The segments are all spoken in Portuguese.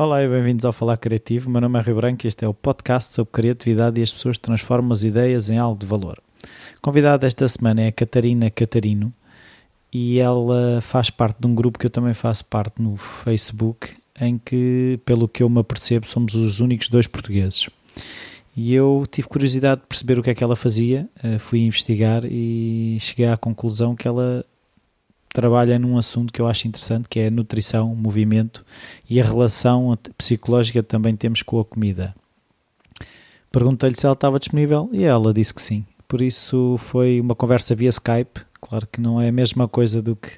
Olá e bem-vindos ao Falar Criativo. Meu nome é Rio Branco e este é o podcast sobre criatividade e as pessoas transformam as ideias em algo de valor. convidada esta semana é a Catarina Catarino e ela faz parte de um grupo que eu também faço parte no Facebook, em que, pelo que eu me apercebo, somos os únicos dois portugueses. E eu tive curiosidade de perceber o que é que ela fazia, eh, fui investigar e cheguei à conclusão que ela trabalha num assunto que eu acho interessante, que é a nutrição, movimento e a relação psicológica que também temos com a comida. Perguntei-lhe se ela estava disponível e ela disse que sim. Por isso foi uma conversa via Skype. Claro que não é a mesma coisa do que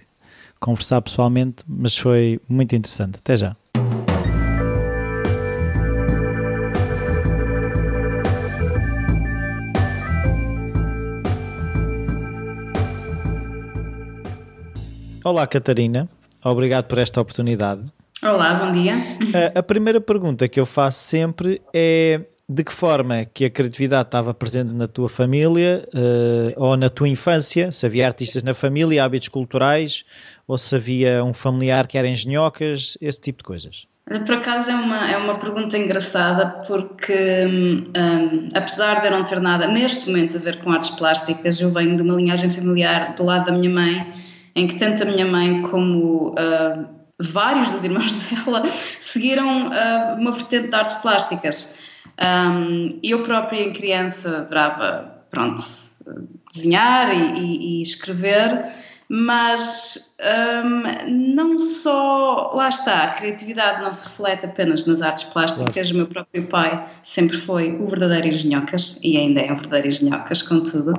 conversar pessoalmente, mas foi muito interessante. Até já. Olá, Catarina. Obrigado por esta oportunidade. Olá, bom dia. A, a primeira pergunta que eu faço sempre é de que forma que a criatividade estava presente na tua família uh, ou na tua infância, se havia artistas na família, hábitos culturais, ou se havia um familiar que era engenhocas, esse tipo de coisas. Por acaso é uma, é uma pergunta engraçada porque um, hum, apesar de eu não ter nada neste momento a ver com artes plásticas, eu venho de uma linhagem familiar do lado da minha mãe em que tanto a minha mãe como uh, vários dos irmãos dela seguiram uh, uma vertente de artes plásticas. Um, eu própria, em criança, adorava, pronto, desenhar e, e, e escrever, mas um, não só, lá está, a criatividade não se reflete apenas nas artes plásticas. Claro. O meu próprio pai sempre foi o verdadeiro engenhocas e ainda é um verdadeiro engenhocas, contudo.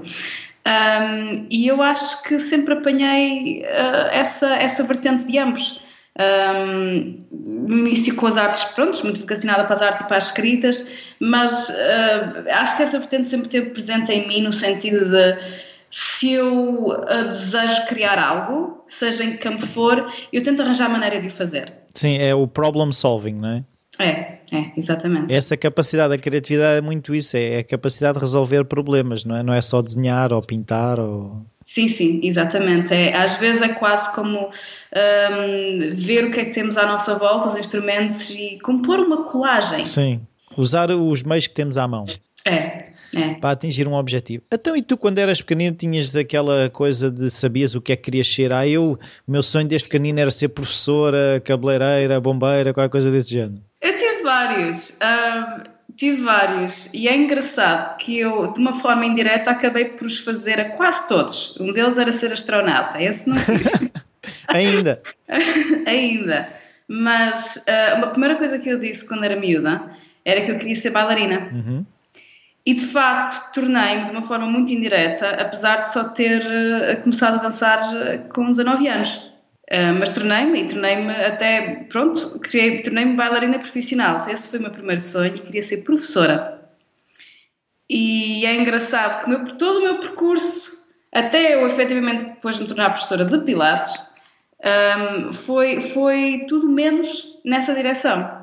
Um, e eu acho que sempre apanhei uh, essa, essa vertente de ambos. Um, no início com as artes, pronto, muito vocacionada para as artes e para as escritas, mas uh, acho que essa vertente sempre esteve presente em mim no sentido de se eu uh, desejo criar algo, seja em que campo for, eu tento arranjar a maneira de o fazer. Sim, é o problem solving, não é? É, é, exatamente. Essa capacidade da criatividade é muito isso, é a capacidade de resolver problemas, não é? Não é só desenhar ou pintar ou... Sim, sim, exatamente. É, às vezes é quase como um, ver o que é que temos à nossa volta, os instrumentos e compor uma colagem. Sim, usar os meios que temos à mão. É, é. Para atingir um objetivo. Então, e tu, quando eras pequenino, tinhas daquela coisa de sabias o que é que querias ser? Ah, eu, o meu sonho desde pequenino era ser professora, cabeleireira, bombeira, qualquer coisa desse género. Eu tive vários. Um, tive vários. E é engraçado que eu, de uma forma indireta, acabei por os fazer a quase todos. Um deles era ser astronauta. Esse não fiz. Ainda? Ainda. Mas uh, uma primeira coisa que eu disse quando era miúda era que eu queria ser bailarina. Uhum. E de facto tornei-me de uma forma muito indireta, apesar de só ter uh, começado a dançar uh, com 19 anos. Uh, mas tornei-me e tornei-me até, pronto, tornei-me bailarina profissional. Esse foi o meu primeiro sonho, queria ser professora. E é engraçado que meu, todo o meu percurso, até eu efetivamente depois me tornar professora de Pilates, um, foi, foi tudo menos nessa direção.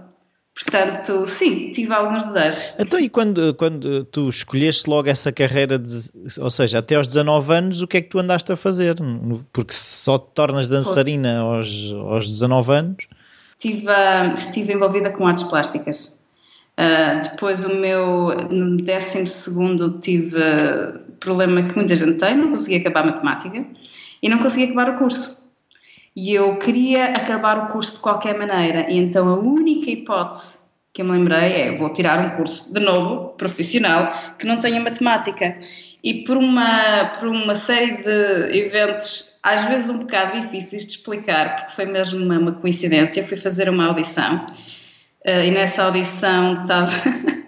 Portanto, sim, tive alguns desejos. Então, e quando, quando tu escolheste logo essa carreira, de, ou seja, até aos 19 anos, o que é que tu andaste a fazer? Porque só te tornas dançarina aos, aos 19 anos? Estive, uh, estive envolvida com artes plásticas. Uh, depois, o meu, no 12 tive problema que muita gente tem, não consegui acabar a matemática e não consegui acabar o curso. E eu queria acabar o curso de qualquer maneira, e então a única hipótese que eu me lembrei é: vou tirar um curso de novo, profissional, que não tenha matemática. E por uma, por uma série de eventos, às vezes um bocado difíceis de explicar, porque foi mesmo uma, uma coincidência, fui fazer uma audição uh, e nessa audição estava.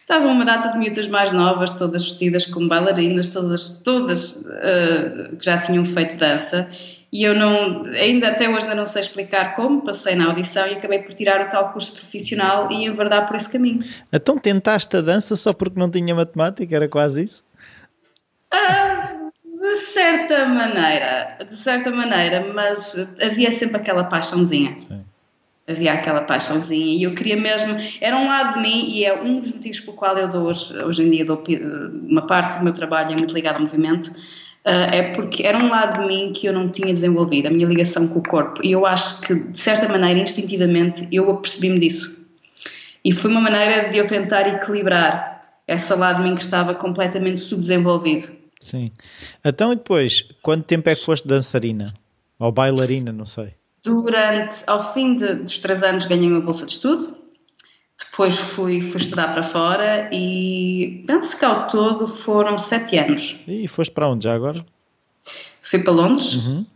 Estavam uma data de miúdas mais novas, todas vestidas como bailarinas, todas, todas uh, que já tinham feito dança, e eu não, ainda até hoje ainda não sei explicar como, passei na audição e acabei por tirar o tal curso profissional e enverdar por esse caminho. Então tentaste a dança só porque não tinha matemática, era quase isso? Ah, de certa maneira, de certa maneira, mas havia sempre aquela paixãozinha. Sim. Havia aquela paixãozinha e eu queria mesmo, era um lado de mim e é um dos motivos pelo qual eu dou hoje, hoje em dia dou uma parte do meu trabalho é muito ligado ao movimento, é porque era um lado de mim que eu não tinha desenvolvido, a minha ligação com o corpo. E eu acho que, de certa maneira, instintivamente, eu apercebi-me disso. E foi uma maneira de eu tentar equilibrar esse lado de mim que estava completamente subdesenvolvido. Sim. Então, e depois, quanto tempo é que foste dançarina? Ou bailarina, não sei. Durante, ao fim de, dos três anos, ganhei uma bolsa de estudo. Depois fui, fui estudar para fora e penso que ao todo foram sete anos. E foste para onde já agora? Fui para Londres uhum.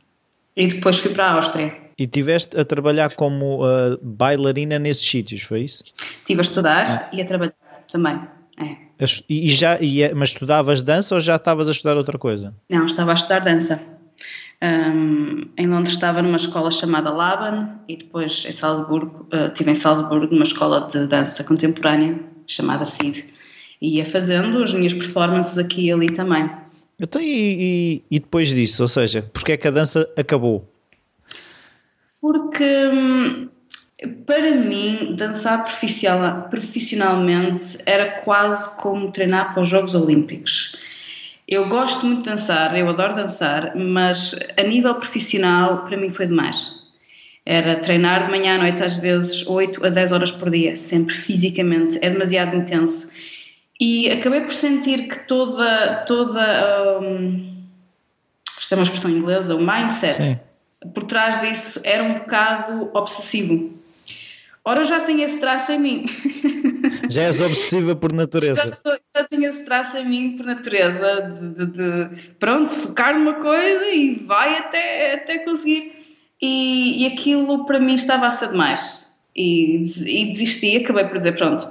e depois fui para a Áustria. E tiveste a trabalhar como uh, bailarina nesses sítios, foi isso? Estive a estudar é. e a trabalhar também. É. E já, e, é, mas estudavas dança ou já estavas a estudar outra coisa? Não, estava a estudar dança. Um, em Londres estava numa escola chamada Laban e depois em Salzburgo, uh, estive em Salzburgo numa escola de dança contemporânea chamada CID e ia fazendo as minhas performances aqui e ali também. Então, e, e, e depois disso, ou seja, porque é que a dança acabou? Porque hum, para mim dançar profissionalmente era quase como treinar para os Jogos Olímpicos eu gosto muito de dançar, eu adoro dançar, mas a nível profissional para mim foi demais. Era treinar de manhã à noite, às vezes 8 a 10 horas por dia, sempre fisicamente, é demasiado intenso. E acabei por sentir que toda, toda um, isto é uma expressão inglesa, o mindset, Sim. por trás disso era um bocado obsessivo. Ora, eu já tenho esse traço em mim. Já és obsessiva por natureza. Já, sou, tenho esse traço em mim por natureza, de, de, de, pronto, focar numa coisa e vai até, até conseguir. E, e aquilo para mim estava a ser demais. E, e desisti, acabei por dizer: pronto,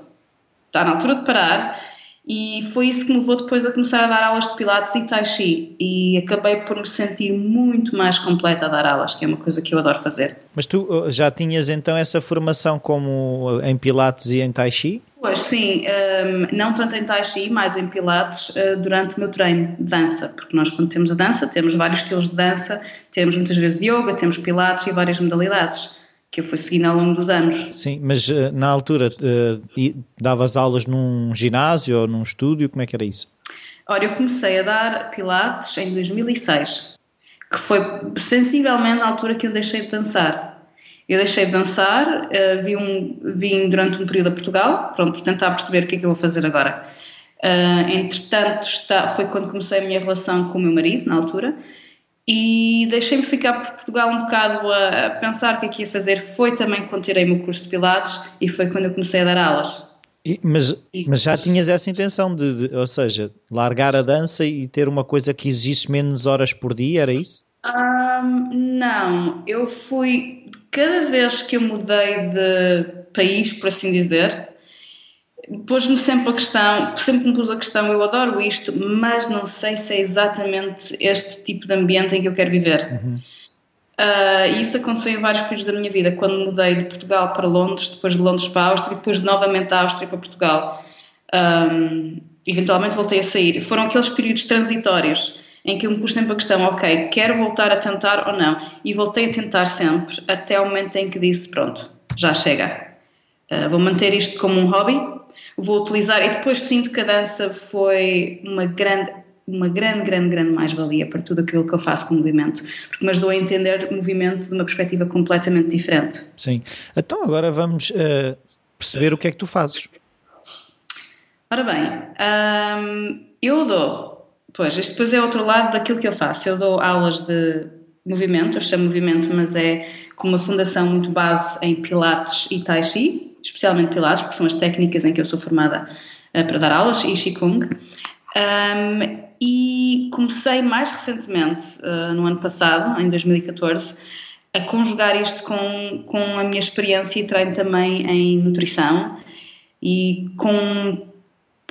está na altura de parar e foi isso que me levou depois a começar a dar aulas de Pilates e Tai Chi. E acabei por me sentir muito mais completa a dar aulas, que é uma coisa que eu adoro fazer. Mas tu uh, já tinhas então essa formação como uh, em Pilates e em Tai Chi? Pois sim, um, não tanto em Tai Chi, mas em Pilates uh, durante o meu treino de dança, porque nós quando temos a dança temos vários estilos de dança, temos muitas vezes yoga, temos Pilates e várias modalidades que eu fui seguindo ao longo dos anos. Sim, mas uh, na altura uh, davas aulas num ginásio ou num estúdio, como é que era isso? Olha, eu comecei a dar Pilates em 2006, que foi sensivelmente na altura que eu deixei de dançar. Eu deixei de dançar, uh, vim, um, vim durante um período a Portugal, pronto, tentar perceber o que é que eu vou fazer agora. Entretanto, está, foi quando comecei a minha relação com o meu marido, na altura, e deixei-me ficar por Portugal um bocado a, a, pensar o que é que ia fazer. Foi também quando tirei o meu curso de Pilates e foi quando eu comecei a dar aulas. E, mas, e, mas já tinhas essa intenção de, de, ou seja, largar a dança e ter uma coisa que exigisse menos horas por dia, era isso? Um, não, eu fui, cada vez que eu mudei de país, por assim dizer, pôs-me sempre a questão, sempre me pus a questão, eu adoro isto, mas não sei se é exatamente este tipo de ambiente em que eu quero viver. Uhum. Uh, e isso aconteceu em vários períodos da minha vida, quando mudei de Portugal para Londres, depois de Londres para a Áustria, depois de novamente da Áustria para Portugal. Um, eventualmente voltei a sair. Foram aqueles períodos transitórios em que eu me pus sempre a questão, ok, quero voltar a tentar ou não? E voltei a tentar sempre, até o momento em que disse, pronto, já chega. Uh, vou manter isto como um hobby, vou utilizar e depois sinto que a dança foi uma grande uma grande, grande, grande mais-valia para tudo aquilo que eu faço com o movimento, porque me ajudou a entender movimento de uma perspectiva completamente diferente. Sim. Então agora vamos uh, perceber o que é que tu fazes. Ora bem, um, eu dou, pois, este depois é outro lado daquilo que eu faço. Eu dou aulas de movimento, eu chamo movimento, mas é com uma fundação muito base em Pilates e Tai Chi, especialmente Pilates, porque são as técnicas em que eu sou formada uh, para dar aulas, e Qigong. Um, e comecei mais recentemente, uh, no ano passado, em 2014, a conjugar isto com, com a minha experiência e treino também em nutrição e com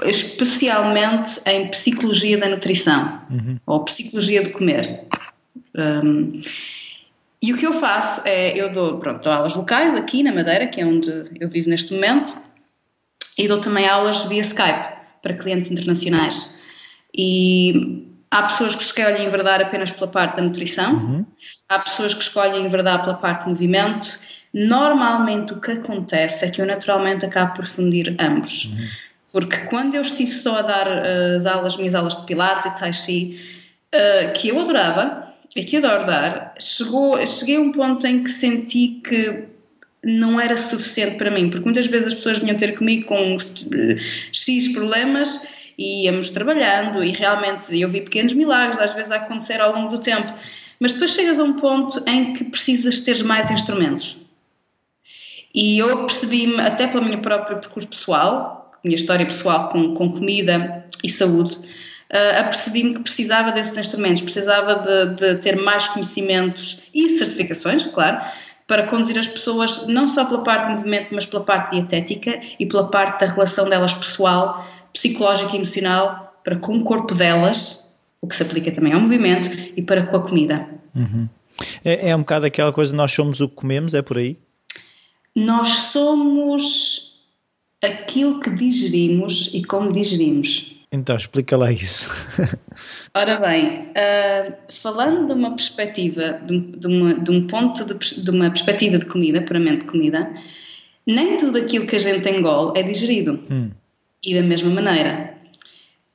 especialmente em psicologia da nutrição uhum. ou psicologia de comer. Um, e o que eu faço é, eu dou, pronto, dou aulas locais aqui na Madeira, que é onde eu vivo neste momento, e dou também aulas via Skype para clientes internacionais. E há pessoas que escolhem enverdar apenas pela parte da nutrição, uhum. há pessoas que escolhem enverdar pela parte do movimento. Normalmente o que acontece é que eu naturalmente acabo por fundir ambos. Uhum. Porque quando eu estive só a dar uh, as aulas, minhas aulas de Pilates e Tai Chi, uh, que eu adorava e que adoro dar, chegou, cheguei a um ponto em que senti que não era suficiente para mim, porque muitas vezes as pessoas vinham ter comigo com X problemas e íamos trabalhando e realmente eu vi pequenos milagres às vezes a acontecer ao longo do tempo, mas depois chegas a um ponto em que precisas ter mais instrumentos. E eu percebi-me, até pelo meu próprio percurso pessoal, minha história pessoal com, com comida e saúde, uh, apercebi-me que precisava desses instrumentos, precisava de, de ter mais conhecimentos e certificações, claro, para conduzir as pessoas não só pela parte de movimento, mas pela parte dietética e pela parte da relação delas pessoal, psicológica e emocional para com o corpo delas, o que se aplica também ao movimento, e para com a comida. Uhum. É, é um bocado aquela coisa, nós somos o que comemos, é por aí? Nós somos aquilo que digerimos e como digerimos. Então, explica lá isso. Ora bem, uh, falando de uma perspectiva, de, de, uma, de um ponto de, de, uma perspectiva de comida, puramente de comida, nem tudo aquilo que a gente engole é digerido. Hum. E da mesma maneira,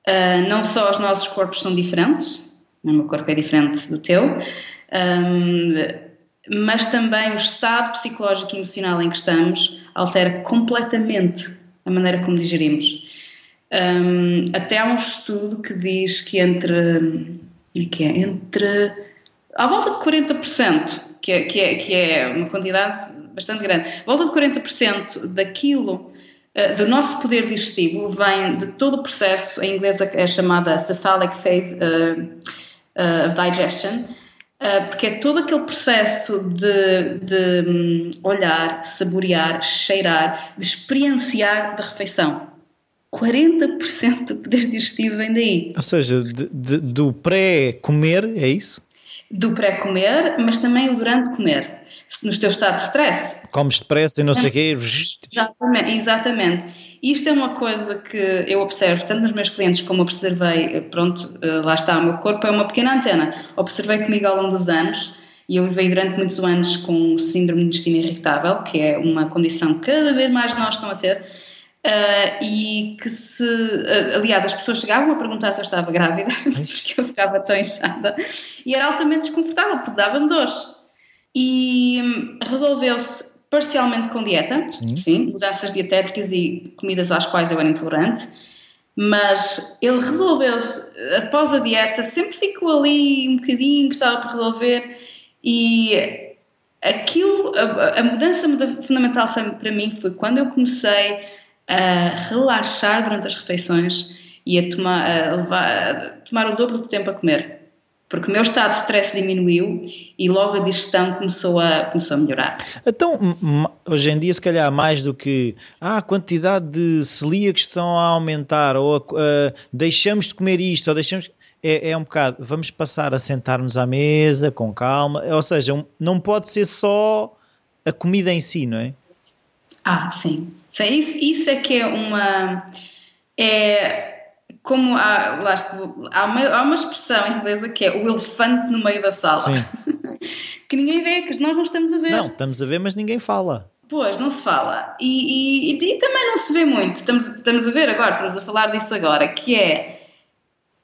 uh, não só os nossos corpos são diferentes, o meu corpo é diferente do teu, um, mas também o estado psicológico e emocional em que estamos altera completamente a maneira como digerimos. Um, até há um estudo que diz que entre, é que é, entre à volta de 40%, que é, que, é, que é uma quantidade bastante grande, à volta de 40% daquilo uh, do nosso poder digestivo vem de todo o processo, em inglês é chamada cephalic phase uh, uh, of digestion, porque é todo aquele processo de, de um, olhar, saborear, cheirar, de experienciar da refeição. 40% do poder digestivo vem daí. Ou seja, de, de, do pré-comer, é isso? Do pré-comer, mas também o durante comer. No teu estado de stress. Comes depressa e não sei o quê. Exatamente, exatamente. Isto é uma coisa que eu observo tanto nos meus clientes como observei, pronto, eh, lá está, o meu corpo é uma pequena antena. Observei comigo ao longo dos anos e eu vivei durante muitos anos com síndrome de intestino irritável, que é uma condição que cada vez mais nós estão a ter Uh, e que se. Uh, aliás, as pessoas chegavam a perguntar se eu estava grávida, porque eu ficava tão inchada, e era altamente desconfortável, porque dava-me dores. E hum, resolveu-se parcialmente com dieta, sim. sim, mudanças dietéticas e comidas às quais eu era intolerante, mas ele resolveu-se, após a dieta, sempre ficou ali um bocadinho que estava por resolver, e aquilo, a, a mudança fundamental para mim foi quando eu comecei a relaxar durante as refeições e a tomar, a levar, a tomar o dobro do tempo a comer. Porque o meu estado de stress diminuiu e logo a digestão começou a, começou a melhorar. Então, hoje em dia, se calhar, mais do que ah, a quantidade de celíacos estão a aumentar, ou uh, deixamos de comer isto, ou deixamos. É, é um bocado, vamos passar a sentar-nos à mesa com calma, ou seja, não pode ser só a comida em si, não é? Ah, sim. Sim isso, isso é que é uma. É como há, lá, há, uma, há uma expressão inglesa que é o elefante no meio da sala. que ninguém vê, que nós não estamos a ver. Não, estamos a ver, mas ninguém fala. Pois, não se fala. E, e, e, também não se vê muito. Estamos, estamos a ver agora, estamos a falar disso agora, que é.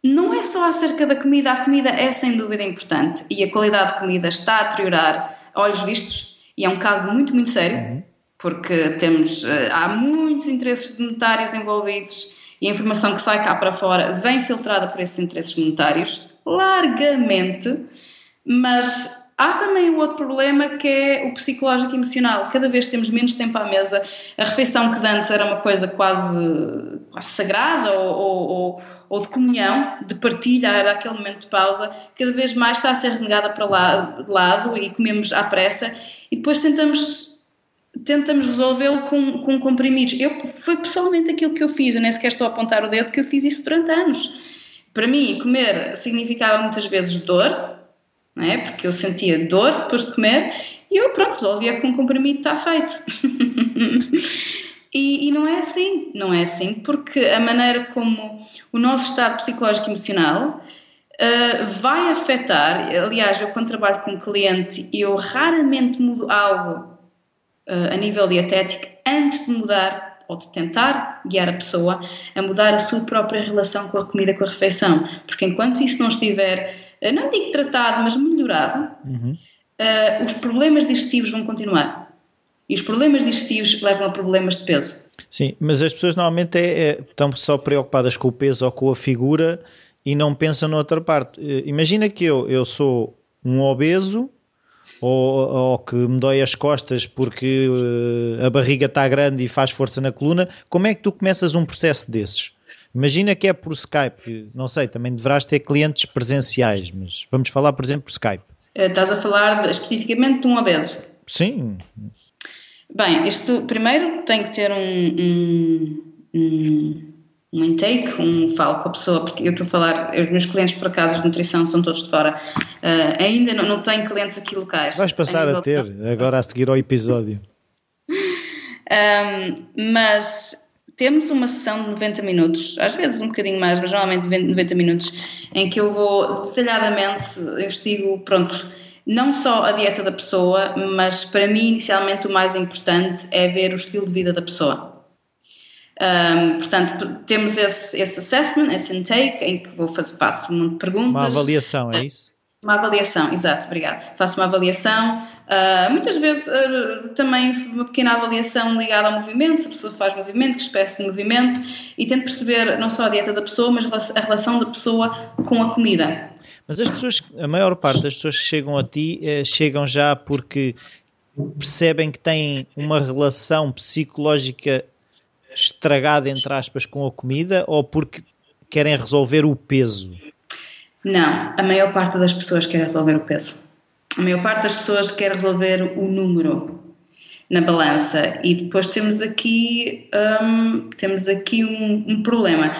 Não é só acerca da comida, a comida é sem dúvida importante e a qualidade de comida está a deteriorar a olhos vistos e é um caso muito, muito sério. Uhum porque temos, eh, há muitos interesses monetários envolvidos e a informação que sai cá para fora vem filtrada por esses interesses monetários, largamente, mas há também o outro problema que é o psicológico e emocional. Cada vez temos menos tempo à mesa, a refeição que antes era uma coisa quase, quase sagrada ou, ou, ou, de comunhão, de partilha, era aquele momento de pausa, cada vez mais está a ser renegada para lá, de lado e comemos à pressa e depois tentamos tentamos resolvê-lo com, com comprimidos. Eu, foi pessoalmente aquilo que eu fiz, eu nem sequer estou a apontar o dedo, que eu fiz isso durante anos. Para mim, comer significava muitas vezes dor, não é? porque eu sentia dor depois de comer, e eu, pronto, resolvia com um comprimido, está feito. e, e não é assim, não é assim, porque a maneira como o nosso estado psicológico e emocional Uh, vai afetar. Aliás, eu quando trabalho com um cliente, eu raramente mudo algo a nível dietético antes de mudar ou de tentar guiar a pessoa a mudar a sua própria relação com a comida, com a refeição. Porque enquanto isso não estiver, eh, não digo tratado, mas melhorado, uhum. uh, os problemas digestivos vão continuar. E os problemas digestivos levam a problemas de peso. Sim, mas as pessoas normalmente é, é, estão só preocupadas com o peso ou com a figura e não pensam noutra parte. Eh, imagina que eu, eu sou um obeso ou, ou, que me dói as costas porque uh, a barriga está grande e faz força na coluna, como é que tu começas um processo desses? Imagina que é por Skype, não sei, também deverás ter clientes presenciais, mas vamos falar, por exemplo, por Skype. Eh, estás a falar especificamente de um obeso? Sim. Bem, isto primeiro tem que ter um, um, um um intake, um falo com a pessoa, porque eu estou a falar, os meus clientes por acaso de nutrição estão todos de fora, uh, ainda não, não tenho clientes aqui locais. Vais passar a, ter, agora a seguir ao episódio. um, mas temos uma sessão de 90 minutos, às vezes um bocadinho mais, mas normalmente 90 minutos, em que eu vou detalhadamente, investigo, pronto, não só a dieta da pessoa, mas para mim inicialmente o mais importante é ver o estilo de vida da pessoa. Um, portanto, temos esse, esse assessment, esse intake, em que vou fazer, faço uma perguntas. Uma avaliação, é isso? Uma avaliação, exato, obrigada. Faço uma avaliação, uh, muitas vezes uh, também uma pequena avaliação ligada ao movimento, se a pessoa faz movimento, que espécie de movimento, e tento perceber não só a dieta da pessoa, mas a relação da pessoa com a comida. Mas as pessoas, a maior parte das pessoas que chegam a ti, eh, chegam já porque percebem que têm uma relação psicológica estragada, entre aspas, com a comida ou porque querem resolver o peso? Não, a maior parte das pessoas quer resolver o peso. A maior parte das pessoas quer resolver o número na balança e depois temos aqui um, temos aqui um, um problema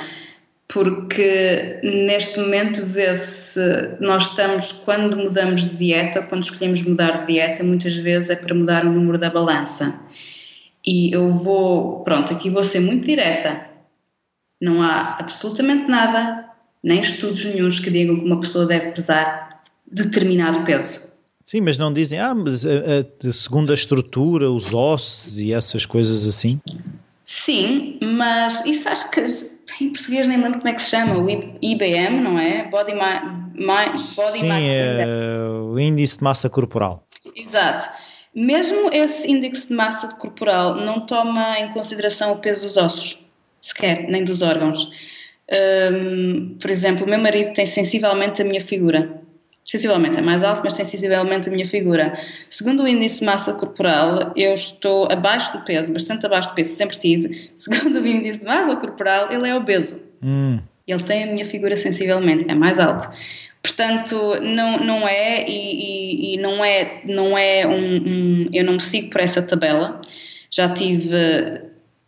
porque neste momento vê-se nós estamos quando mudamos de dieta quando escolhemos mudar de dieta muitas vezes é para mudar o número da balança e eu vou, pronto, aqui vou ser muito direta. Não há absolutamente nada, nem estudos nenhums que digam que uma pessoa deve pesar determinado peso. Sim, mas não dizem, ah, mas a, a, segundo a estrutura, os ossos e essas coisas assim? Sim, mas isso acho que em português nem lembro como é que se chama, o IBM, não é? Body, ma, ma, body Sim, é, o índice de massa corporal. Exato. Mesmo esse índice de massa corporal não toma em consideração o peso dos ossos, sequer, nem dos órgãos. Um, por exemplo, o meu marido tem sensivelmente a minha figura. Sensivelmente é mais alto, mas tem sensivelmente a minha figura. Segundo o índice de massa corporal, eu estou abaixo do peso, bastante abaixo do peso, sempre estive. Segundo o índice de massa corporal, ele é obeso. Hum. Ele tem a minha figura sensivelmente, é mais alto. Portanto, não, não é, e, e, e não é, não é um, um, Eu não me sigo por essa tabela. Já tive eh,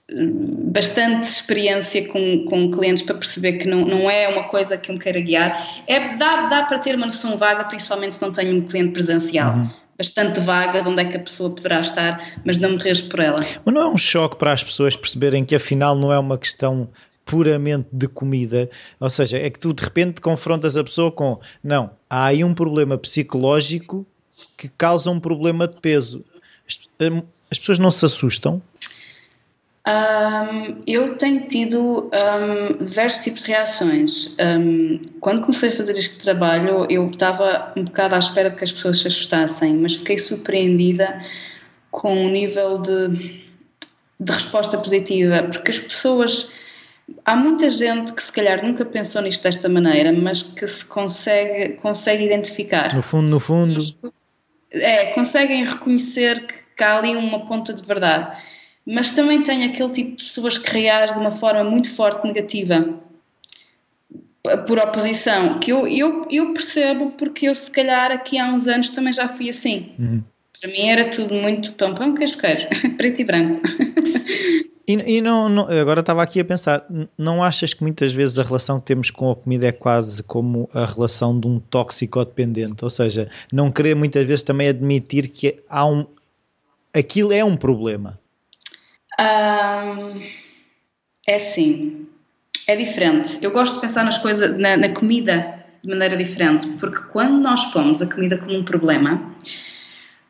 bastante experiência com, com clientes para perceber que não, não é uma coisa que eu me queira guiar. É, dá, dá para ter uma noção vaga, principalmente se não tenho um cliente presencial. Uhum. Bastante vaga de onde é que a pessoa poderá estar, mas não me rejo por ela. Mas não é um choque para as pessoas perceberem que afinal não é uma questão puramente de comida, ou seja, é que tu de repente confrontas a pessoa com não, há aí um problema psicológico que causa um problema de peso. Hum, as pessoas não se assustam? Um, eu tenho tido um, diversos tipos de reações. Um, quando comecei a fazer este trabalho, eu estava um bocado à espera de que as pessoas se assustassem, mas fiquei surpreendida com o nível de, de resposta positiva, porque as pessoas há muita gente que se calhar nunca pensou nisto desta maneira, mas que se consegue, consegue identificar. No fundo, no fundo. É, conseguem reconhecer que, que há ali uma ponta de verdade. Mas também tem aquele tipo de pessoas que reagem de uma forma muito forte negativa por oposição, que eu, eu, eu percebo porque eu se calhar aqui há uns anos também já fui assim. Uhum. Para mim era tudo muito pão, pão, queijo, queijo, preto e branco. E, e não, não, agora estava aqui a pensar, não achas que muitas vezes a relação que temos com a comida é quase como a relação de um tóxico-dependente? Ou seja, não querer muitas vezes também admitir que há um, aquilo é um problema? Um, é sim, é diferente. Eu gosto de pensar nas coisas, na, na comida de maneira diferente, porque quando nós pomos a comida como um problema,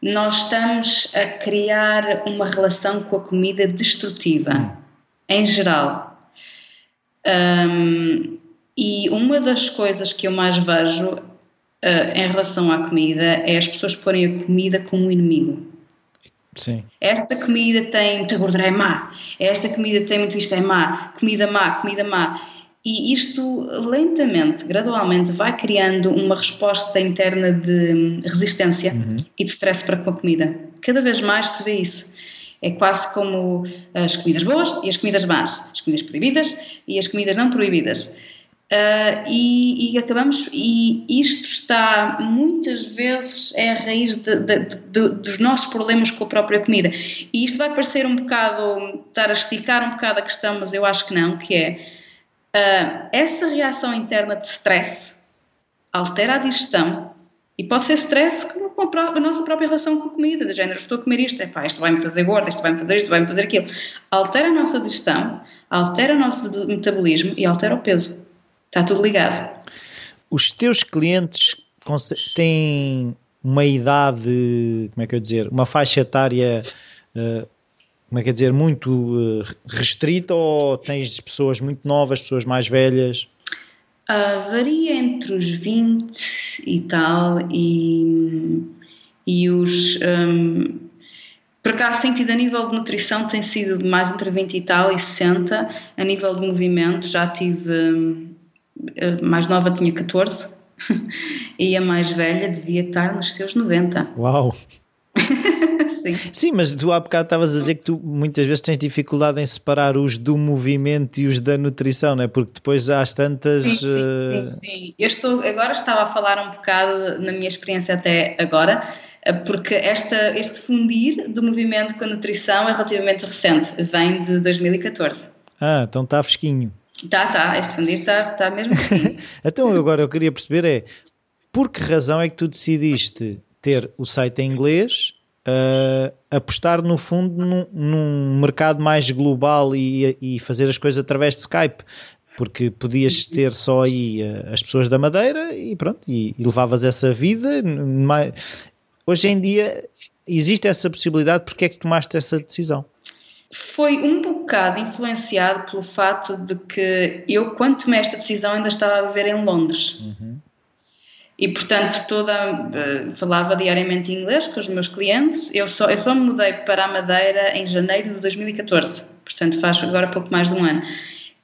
nós estamos a criar uma relação com a comida destrutiva. em geral. Um, e uma das coisas que eu mais vejo uh, em relação à comida é as pessoas porem a comida como um inimigo. Sim. Esta comida tem muita gordura, é má. Esta comida tem muito isto, é má. Comida má, comida má. E isto lentamente, gradualmente, vai criando uma resposta interna de resistência uhum. e de stress para com a comida. Cada vez mais se vê isso. É quase como as comidas boas e as comidas más, as comidas proibidas e as comidas não proibidas. Uh, e, e, acabamos, e isto está muitas vezes é a raiz de, de, de, dos nossos problemas com a própria comida. E isto vai parecer um bocado, estar a esticar um bocado a questão, mas eu acho que não, que é uh, essa reação interna de stress altera a digestão e pode ser stress com a, nossa própria relação com a comida, de género, estou a comer isto, epá, isto vai-me fazer gorda, isto vai-me fazer isto, vai-me fazer aquilo. Altera a nossa digestão, altera o nosso metabolismo e altera o peso. Está tudo ligado. Os teus clientes têm uma idade, como é que eu dizer, uma faixa etária, uh, como é que eu dizer, muito uh, restrita ou tens pessoas muito novas, pessoas mais velhas? Uh, varia entre os 20 e tal e, e os. Um, por acaso tem tido a nível de nutrição, tem sido mais entre 20 e tal e 60. A nível de movimento já tive. Um, a mais nova tinha 14 e a mais velha devia estar nos seus 90. Uau! Sim. Sim, mas tu há bocado estavas a dizer que tu muitas vezes tens dificuldade em separar os do movimento e os da nutrição, não é? Porque depois há as tantas. Sim, sim, sim, sim. Eu estou, agora estava a falar um bocado na minha experiência até agora, eh, porque esta, este fundir do movimento com a nutrição é relativamente recente, vem de 2014. Ah, então está fresquinho. Está, está, este fundir está, está mesmo assim. então agora eu queria perceber é por que razão é que tu decidiste ter o site em inglês, uh, apostar no fundo num, num, mercado mais global e, e fazer as coisas através de Skype? Porque podias ter só aí uh, as pessoas da Madeira e pronto, e, e levavas essa vida. Hoje em dia existe essa possibilidade, porque é que tomaste essa decisão? foi um bocado influenciado pelo fato de que eu, quando tomei esta decisão, ainda estava a viver em Londres. Uhum. E, portanto, toda, uh, falava diariamente inglês com os meus clientes. Eu só, eu só me mudei para a Madeira em janeiro de 2014. Portanto, faz agora pouco mais de um ano.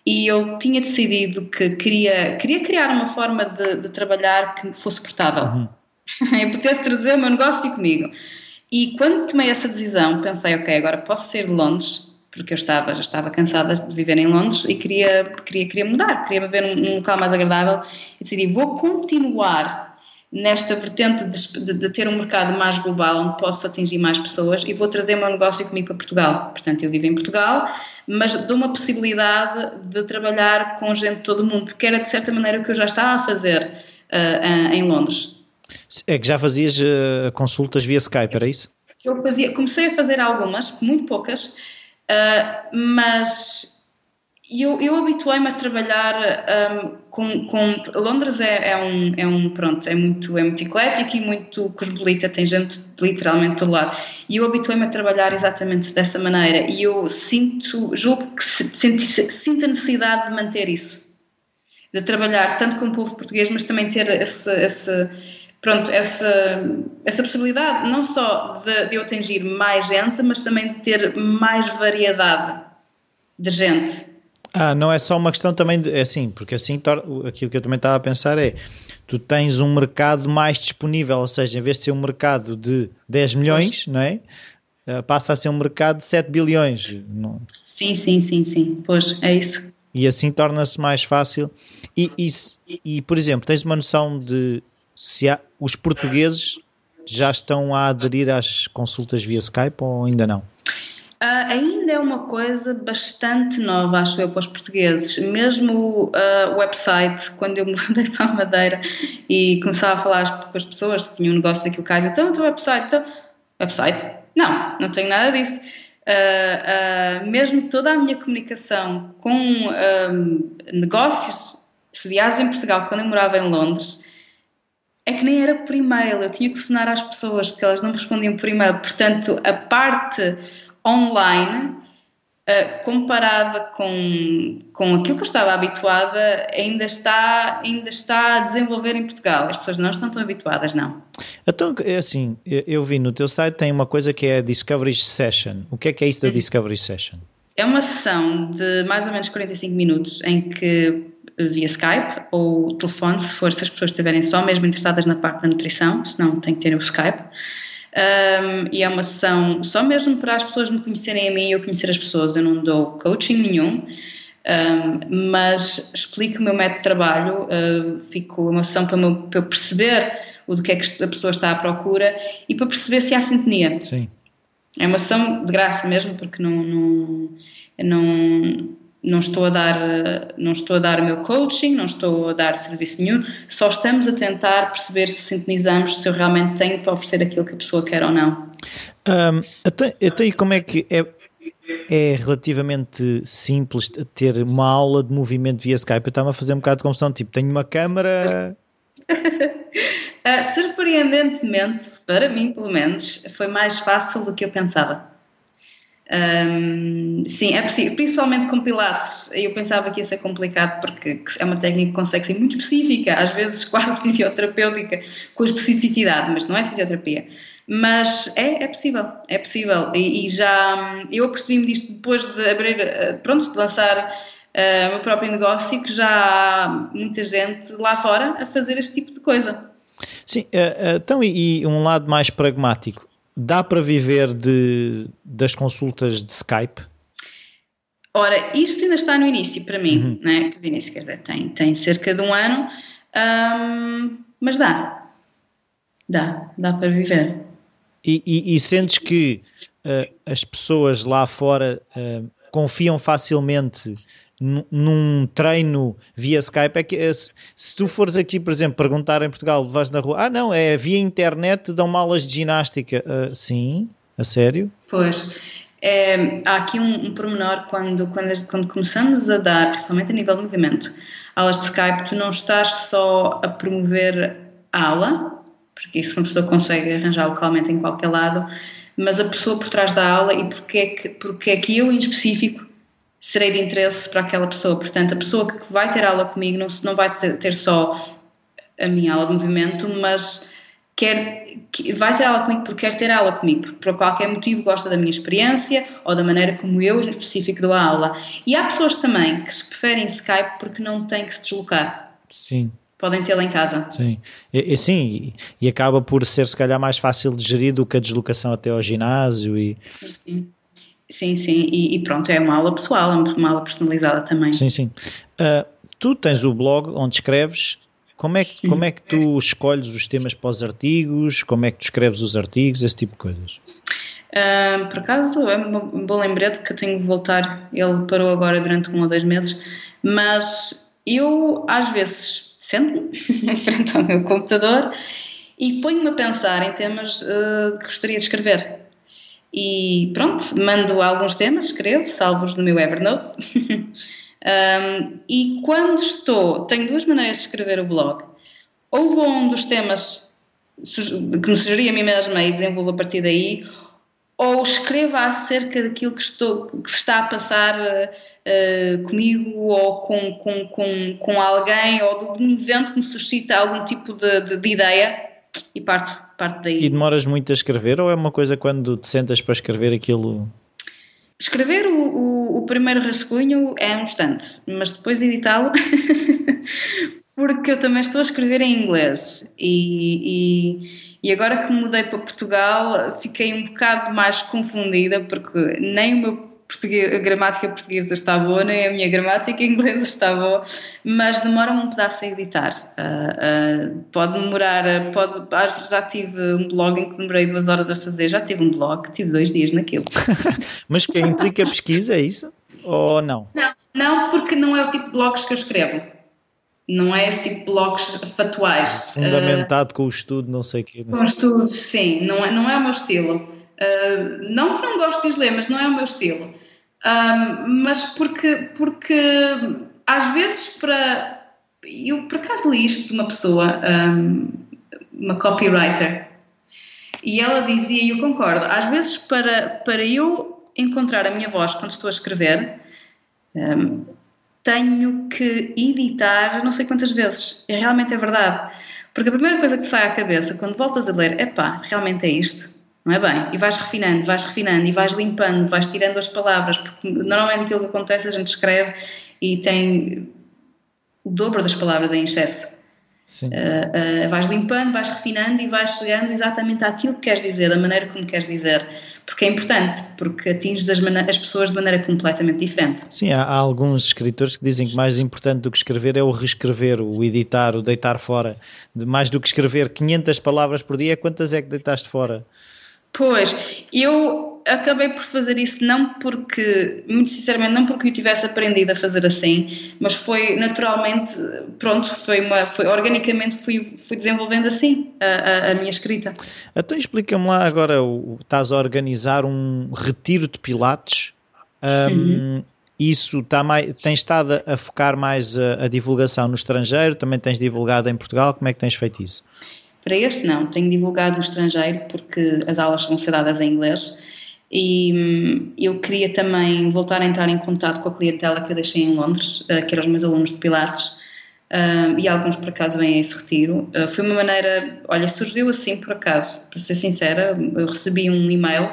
E eu tinha decidido que queria, queria criar uma forma de, de trabalhar que fosse portável. Uhum. eu pudesse trazer o meu negócio comigo. E quando tomei essa decisão, pensei, ok, agora posso sair de Londres, porque eu estava, já estava cansada de viver em Londres e queria, queria, queria mudar, queria viver num, num local mais agradável e decidi, vou continuar nesta vertente de, de, de, ter um mercado mais global onde posso atingir mais pessoas e vou trazer o meu negócio comigo para Portugal. Portanto, eu vivo em Portugal, mas dou uma possibilidade de trabalhar com gente de todo o mundo, porque era de certa maneira o que eu já estava a fazer uh, em Londres. É que já fazias uh, consultas via Skype, era isso? Eu fazia, comecei a fazer algumas, muito poucas, uh, mas eu, eu habituei-me a trabalhar um, com, com, Londres é, é, um, é um pronto é muito é muito eclético e muito cosmopolita tem gente literalmente do lado e eu habituei-me a trabalhar exatamente dessa maneira e eu sinto julgo que sinto, sinto a necessidade de manter isso de trabalhar tanto com o povo português mas também ter esse, esse pronto, essa, essa possibilidade não só de, de eu atingir mais gente, mas também de ter mais variedade de gente. Ah, não é só uma questão também de, é assim, porque assim aquilo que eu também estava a pensar é tu tens um mercado mais disponível, ou seja, em vez de ser um mercado de 10 milhões, pois. não é? Ah, passa a ser um mercado de 7 bilhões. Não? Sim, sim, sim, sim. Pois, é isso. E assim torna-se mais fácil. E, e, e, por exemplo, tens uma noção de se há, os portugueses já estão a aderir às consultas via Skype ou ainda não? Uh, ainda é uma coisa bastante nova, acho eu, para os portugueses. Mesmo o uh, website, quando eu me mudei para a Madeira e começava a falar com as pessoas que tinham um negócio daquilo cá, então, o teu website, então, website? Não, não tenho nada disso. Uh, mesmo toda a minha comunicação com negócios sediados em Portugal, quando eu morava em Londres, é que nem era por e-mail, eu tinha que telefonar às pessoas porque elas não respondiam por e-mail. Portanto, a parte online uh, comparada com, com aquilo que eu estava habituada, ainda está, ainda está a desenvolver em Portugal. As pessoas não estão tão habituadas, não. Então, é assim, eu vi no teu site tem uma coisa que é a Discovery Session. O que é que é isso da uhum. Discovery Session? É uma sessão de mais ou menos 45 minutos em que via Skype ou telefone, se for se as pessoas estiverem só mesmo interessadas na parte da nutrição, senão tem que ter o Skype. Um, e é uma sessão só mesmo para as pessoas me conhecerem a mim e eu conhecer as pessoas. Eu não dou coaching nenhum, um, mas explico o meu método de trabalho, uh, fico uma sessão para, para eu perceber o do que é que a pessoa está à procura e para perceber se há sintonia. Sim. É uma sessão de graça mesmo, porque não, não, não não estou a dar não estou a dar o meu coaching, não estou a dar serviço nenhum, só estamos a tentar perceber se sintonizamos, se eu realmente tenho para oferecer aquilo que a pessoa quer ou não. Um, até, até como é que é, é relativamente simples ter uma aula de movimento via Skype? Eu estava a fazer um bocado de confusão, tipo, tenho uma câmera... uh, surpreendentemente, para mim pelo menos, foi mais fácil do que eu pensava. Um, sim, é possível, principalmente com pilates. Eu pensava que ia ser complicado porque é uma técnica que consegue ser muito específica, às vezes quase fisioterapêutica, com especificidade, mas não é fisioterapia. Mas é, é possível, é possível. E, e já eu percebi-me disto depois de abrir, eh, pronto, de lançar uh, o meu próprio negócio, que já há muita gente lá fora a fazer este tipo de coisa. Sim, uh, então, e um lado mais pragmático dá para viver de, das consultas de Skype? Ora, isto ainda está no início para mim, uhum. né? que início, quer dizer, tem, tem cerca de um ano, mas dá, dá, dá para viver. E, e, e sentes que uh, as pessoas lá fora uh, confiam facilmente num treino via Skype é que é, se tu fores aqui, por exemplo, perguntar em Portugal, vais na rua, ah não, é via internet, dão aulas de ginástica. Uh, sim, a sério? Pois. É, há aqui um, um pormenor quando, quando, quando começamos a dar, principalmente a nível de movimento, aulas de Skype, tu não estás só a promover a aula, porque isso uma pessoa consegue arranjar localmente em qualquer lado, mas a pessoa por trás da aula e porque é que, porque é que eu em específico serei de interesse para aquela pessoa. Portanto, a pessoa que vai ter aula comigo não, não vai ter só a minha aula de movimento, mas quer, vai ter aula comigo porque quer ter aula comigo, porque por qualquer motivo gosta da minha experiência ou da maneira como eu, em específico, dou a aula. E há pessoas também que preferem Skype porque não têm que se deslocar. Sim. Podem tê-la em casa. Sim, e, e sim, e, e, acaba por ser se calhar mais fácil de gerir do que a deslocação até ao ginásio e... Sim, sim. Sim, e, e, pronto, é uma aula pessoal, é uma aula personalizada também. Sim, sim. Uh, tu tens o blog onde escreves, como é, que, como é que tu escolhes os temas para os artigos, como é que tu escreves os artigos, esse tipo de coisas? Uh, por acaso é um bom lembrete porque eu tenho que voltar, ele parou agora durante um ou dois meses, mas eu às vezes sento-me em frente ao meu computador e ponho-me a pensar em temas uh, que gostaria de escrever e pronto, mando alguns temas, escrevo, salvo-os no meu Evernote. um, e quando estou, tenho duas maneiras de escrever o blog. Ou vou a um dos temas que me sugeri a mim mesma e desenvolvo a partir daí, ou escrevo acerca daquilo que, estou, que está a passar uh, comigo ou com, com, com, com alguém ou de um evento que me suscita algum tipo de, de, de ideia e parto parte daí. E demoras muito a escrever ou é uma coisa quando te sentas para escrever aquilo? Escrever o, o, o primeiro rascunho é um instante, mas depois editá-lo. porque eu também estou a escrever em inglês e, e, e, agora que mudei para Portugal fiquei um bocado mais confundida porque nem o meu português, a gramática portuguesa está boa, nem a minha gramática inglesa está boa, mas demora-me um pedaço a editar. Uh, uh, pode demorar, pode, já tive um blog em que demorei duas horas a fazer, já tive um blog, tive dois dias naquilo. mas que implica pesquisa, é isso? Ou não? Não, não, porque não é o tipo de blogs que eu escrevo. Não é esse tipo de blogs fatuais. Fundamentado uh, com o estudo, não sei o quê. Com estudos, sim, não é, não é o meu estilo. Uh, não que não gosto de ler, mas não é o meu estilo. Mas porque, porque às vezes para. Eu por acaso li isto de uma pessoa, um, uma copywriter, e ela dizia, e eu concordo, às vezes para, para eu encontrar a minha voz quando estou a escrever, um, tenho que editar não sei quantas vezes. E realmente é verdade. Porque a primeira coisa que sai à cabeça quando voltas a ler, é pá, realmente é isto. Não é bem? E vais refinando, vais refinando e vais limpando, vais tirando as palavras, porque normalmente aquilo que acontece a gente escreve e tem o dobro das palavras em excesso. Uh, uh, vais limpando, vais refinando e vais chegando exatamente àquilo que queres dizer, da maneira como queres dizer. Porque é importante, porque atinges as, as pessoas de maneira completamente diferente. Sim, há, há, alguns escritores que dizem que mais importante do que escrever é o reescrever, o editar, o deitar fora. De, mais do que escrever 500 palavras por dia, quantas é que deitaste fora? Pois, eu acabei por fazer isso não porque, muito sinceramente, não porque eu tivesse aprendido a fazer assim, mas foi naturalmente, pronto, foi uma, foi, organicamente fui, fui desenvolvendo assim a, a, a minha escrita. Então explica-me lá agora, estás a organizar um retiro de pilates, um, uhum. isso está mais, tens estado a focar mais a, a divulgação no estrangeiro, também tens divulgado em Portugal, como é que tens feito isso? Para este não, tenho divulgado no estrangeiro porque as aulas vão ser dadas em inglês e hum, eu queria também voltar a entrar em contato com a clientela que eu deixei em Londres, uh, que eram os meus alunos de Pilates, uh, e alguns por acaso vêm a esse retiro. Uh, foi uma maneira, olha, surgiu assim por acaso, para ser sincera, eu recebi um e-mail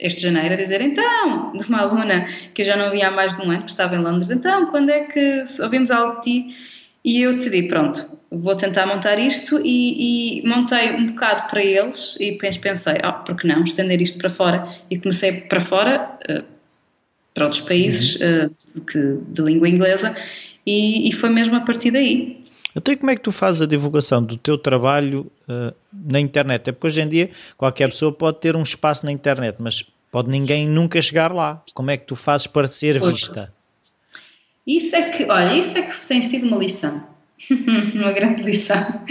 este janeiro a dizer então, de uma aluna que eu já não via há mais de um ano, que estava em Londres, então, quando é que ouvimos algo de ti? E eu decidi, pronto, vou tentar montar isto e, e, montei um bocado para eles e pensei, oh, por que não estender isto para fora? E comecei para fora, uh, para outros países uh, que, de língua inglesa e, e, foi mesmo a partir daí. Então, como é que tu fazes a divulgação do teu trabalho uh, na internet? É porque hoje em dia qualquer pessoa pode ter um espaço na internet, mas pode ninguém nunca chegar lá. Como é que tu fazes para ser vista? Isso é que, olha, isso é que tem sido uma lição. uma grande lição.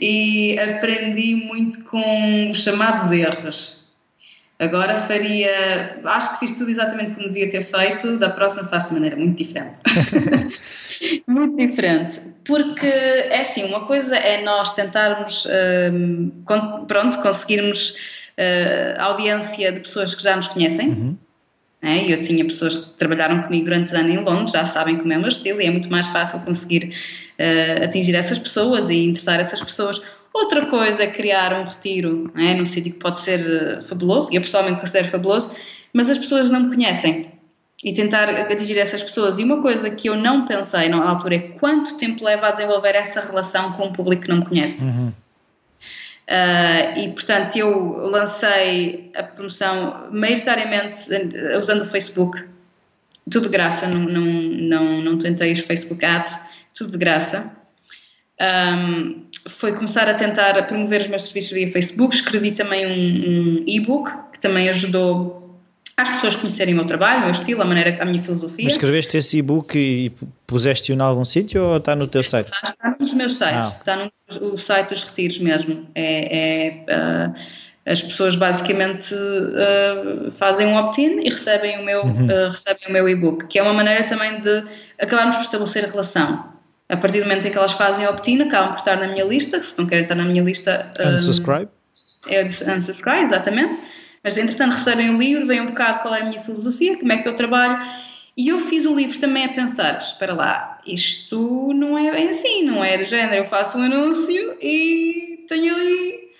E aprendi muito com os chamados erros. Agora faria. Acho que fiz tudo exatamente como devia ter feito, da próxima faço de maneira muito diferente. muito diferente. Porque é assim: uma coisa é nós tentarmos, um, pronto, conseguirmos uh, audiência de pessoas que já nos conhecem. Uhum é? Eu tinha pessoas que trabalharam comigo durante anos em Londres, já sabem como é o meu estilo e é muito mais fácil conseguir uh, atingir essas pessoas e interessar essas pessoas. Outra coisa é criar um retiro é? num sítio que pode ser uh, fabuloso, e eu pessoalmente considero fabuloso, mas as pessoas não me conhecem e tentar atingir essas pessoas. E uma coisa que eu não pensei na altura é quanto tempo leva a desenvolver essa relação com um público que não me conhece. Uhum. Uh, e portanto eu lancei a promoção maioritariamente usando o Facebook, tudo de graça, não, não, não, não tentei os Facebook Ads, tudo de graça. Um, foi começar a tentar promover os meus serviços via Facebook, escrevi também um, um e-book que também ajudou às pessoas conhecerem o meu trabalho, o meu estilo, a maneira, a minha filosofia. Mas escreveste esse e-book e puseste-o em algum sítio ou está no teu site? Está, está nos meus sites, ah. está no, site dos retiros mesmo. É, é uh, as pessoas basicamente uh, fazem um opt-in e recebem o meu uhum. uh, recebem o meu e-book, que é uma maneira também de acabarmos por estabelecer a relação. A partir do momento em que elas fazem opt-in, acabam por estar na minha lista, se não querem estar na minha lista. Unsubscribe? É unsubscribe, exatamente mas entretanto recebem o livro, veem um bocado qual é a minha filosofia, como é que eu trabalho. E eu fiz o livro também a pensar: espera lá, isto não é bem assim, não é do género. Eu faço um anúncio e tenho ali.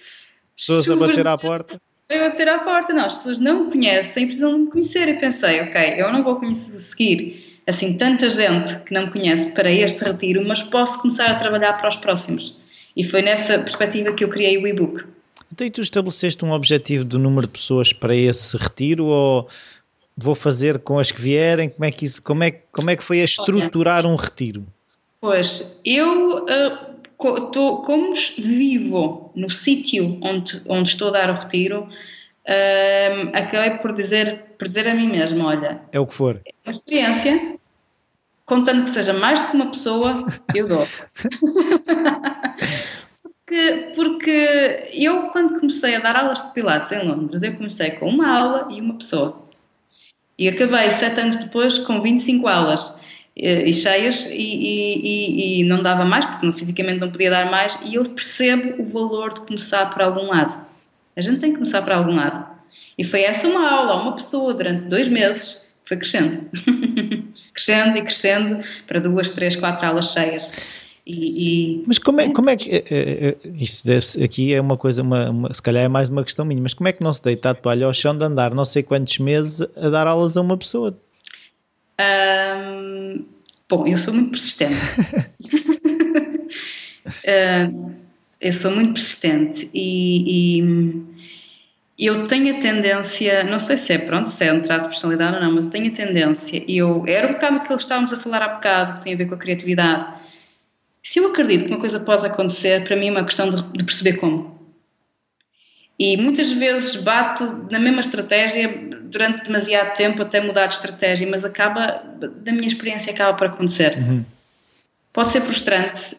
Pessoas a bater à porta. A bater à porta, não, as pessoas não me conhecem, precisam me conhecer. E pensei: ok, eu não vou conhecer, seguir assim tanta gente que não me conhece para este retiro, mas posso começar a trabalhar para os próximos. E foi nessa perspectiva que eu criei o e-book. Então, e tu estabeleceste um objetivo do número de pessoas para esse retiro ou vou fazer com as que vierem? Como é que, isso, como é, como é que foi a estruturar um retiro? Pois, eu uh, tô, como vivo no sítio onde, onde estou a dar o retiro, uh, acabei por dizer, por dizer a mim mesma, olha... É o que for. É uma experiência, contando que seja mais do que uma pessoa, eu dou. porque, porque eu, quando comecei a dar aulas de Pilates em Londres, eu comecei com uma aula e uma pessoa. E acabei sete anos depois com 25 aulas eh, e cheias e, e, e, não dava mais, porque não, fisicamente não podia dar mais, e eu percebo o valor de começar por algum lado. A gente tem que começar por algum lado. E foi essa uma aula, uma pessoa, durante dois meses, foi crescendo. crescendo e crescendo para duas, três, quatro aulas cheias. E, e... Mas como é, como é que. É, é, isto deve, aqui é uma coisa, uma, uma, se calhar é mais uma questão minha, mas como é que não se deita a toalha ao chão de andar não sei quantos meses a dar aulas a uma pessoa? Bom, eu sou muito persistente. uh, eu sou muito persistente e, e, eu tenho a tendência, não sei se é pronto, se é um traço de personalidade ou não, mas eu tenho a tendência, eu, era um bocado aquilo que estávamos a falar há bocado, que tem a ver com a criatividade. Se eu acredito que uma coisa pode acontecer, para mim é uma questão de, de perceber como. E muitas vezes bato na mesma estratégia durante demasiado tempo até mudar de estratégia, mas acaba, da minha experiência, acaba por acontecer. Uhum. Pode ser frustrante,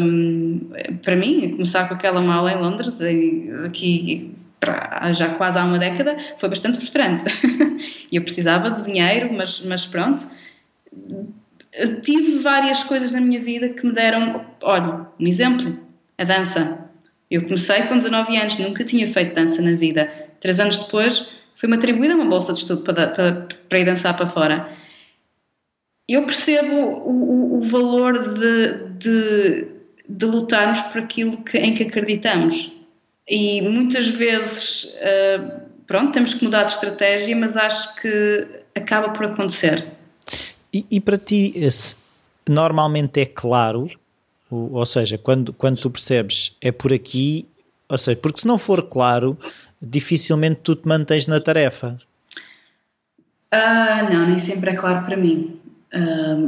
um, para mim, começar com aquela mala em Londres, aqui para, já quase há uma década, foi bastante frustrante. eu precisava de dinheiro, mas, mas pronto. Tive várias coisas na minha vida que me deram, olha, um exemplo, a dança. Eu comecei com 19 anos, nunca tinha feito dança na vida. Três anos depois, foi-me atribuída uma bolsa de estudo para, para, para ir dançar para fora eu percebo o, o, o valor de, de, de, lutarmos por aquilo que, em que acreditamos. E muitas vezes, uh, pronto, temos que mudar de estratégia, mas acho que acaba por acontecer. E, e para ti, normalmente é claro, ou, seja, quando, quando tu percebes é por aqui, ou seja, porque se não for claro, dificilmente tu te mantens na tarefa. Ah, não, nem sempre é claro para mim.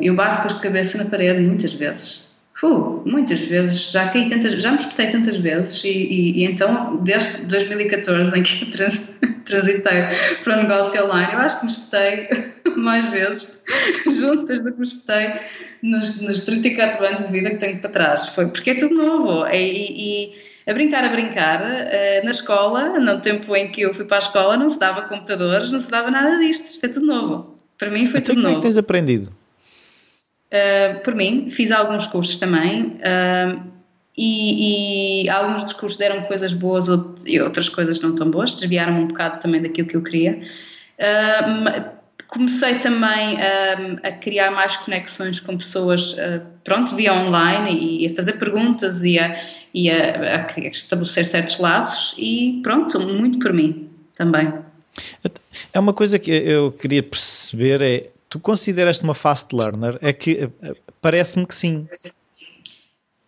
Eu bato com a cabeça na parede muitas vezes. Uh, muitas vezes, já caí tantas, já me espetei tantas vezes e, e, e então desde 2014 em que eu trans, transitei para o negócio online, eu acho que me espetei mais vezes juntas do que me espetei nos, nos 34 anos de vida que tenho para trás. Foi porque é tudo novo e, e a brincar, a brincar, uh, na escola, no tempo em que eu fui para a escola, não se dava computadores, não se dava nada disto, isto é tudo novo. Para mim foi então, tudo novo. Como é que tens aprendido? Uh, por mim, fiz alguns cursos também uh, e, e, alguns dos cursos deram coisas boas e outras coisas não tão boas, desviaram um bocado também daquilo que eu queria. Uh, comecei também a criar mais conexões com pessoas, pronto, via online e a fazer perguntas e a, e a, a estabelecer certos laços e pronto, muito por mim também. É uma coisa que eu queria perceber é, tu consideras-te uma fast learner? É que eh, parece-me que sim.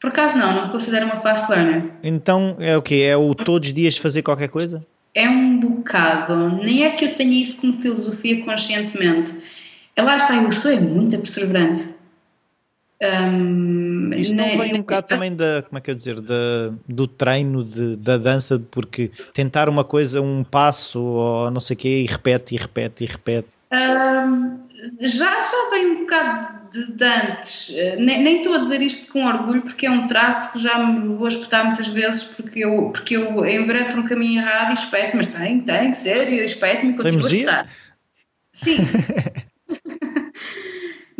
Por acaso não, não considero uma fast learner. Então é o quê? É o todos os dias fazer qualquer coisa? É um bocado. Nem é que eu tenha isso como filosofia conscientemente. É lá está, eu sou é muito perseverante. Um, Isso não vem um bocado também da, como é que eu dizer, da, do treino de, da dança, porque tentar uma coisa, um passo ou não sei o quê, e repete, e repete, e repete. Um, já, já vem um bocado de, de antes. Nem, nem estou a dizer isto com orgulho, porque é um traço que já me vou espetar muitas vezes, porque eu, porque eu enveredo por um caminho errado e espeto, mas tem, tem, sério, espeto-me e continuo a espetar. Sim.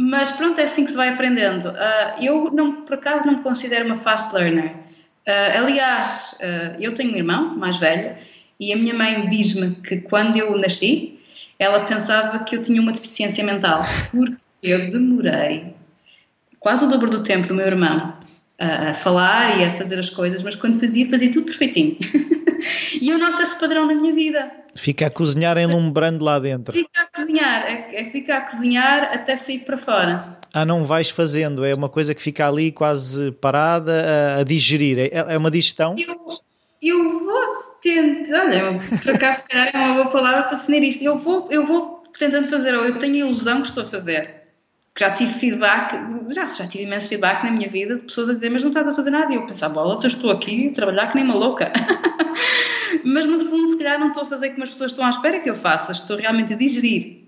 Mas pronto, é assim que se vai aprendendo. Uh, eu, não, por acaso, não me considero uma fast learner. Uh, aliás, uh, eu tenho um irmão mais velho e a minha mãe diz-me que quando eu nasci, ela pensava que eu tinha uma deficiência mental, porque eu demorei quase o dobro do tempo do meu irmão a falar e a fazer as coisas, mas quando fazia, fazia tudo perfeitinho. e eu noto esse padrão na minha vida. Fica a cozinhar enlumbrando lá dentro. Fica a cozinhar, é, é fica a cozinhar até sair para fora. Ah, não vais fazendo, é uma coisa que fica ali quase parada a, a digerir, é, é uma digestão? Eu, eu vou tentar, olha, por acaso se calhar é uma boa palavra para definir isso, eu vou, eu vou tentando fazer, ou eu tenho a ilusão que estou a fazer. Já tive feedback, já, já tive imenso feedback na minha vida de pessoas a dizer, mas não estás a fazer nada. E eu pensava, bola, eu estou aqui a trabalhar que nem uma louca. mas no fundo, se calhar, não estou a fazer como as pessoas estão à espera que eu faça, estou realmente a digerir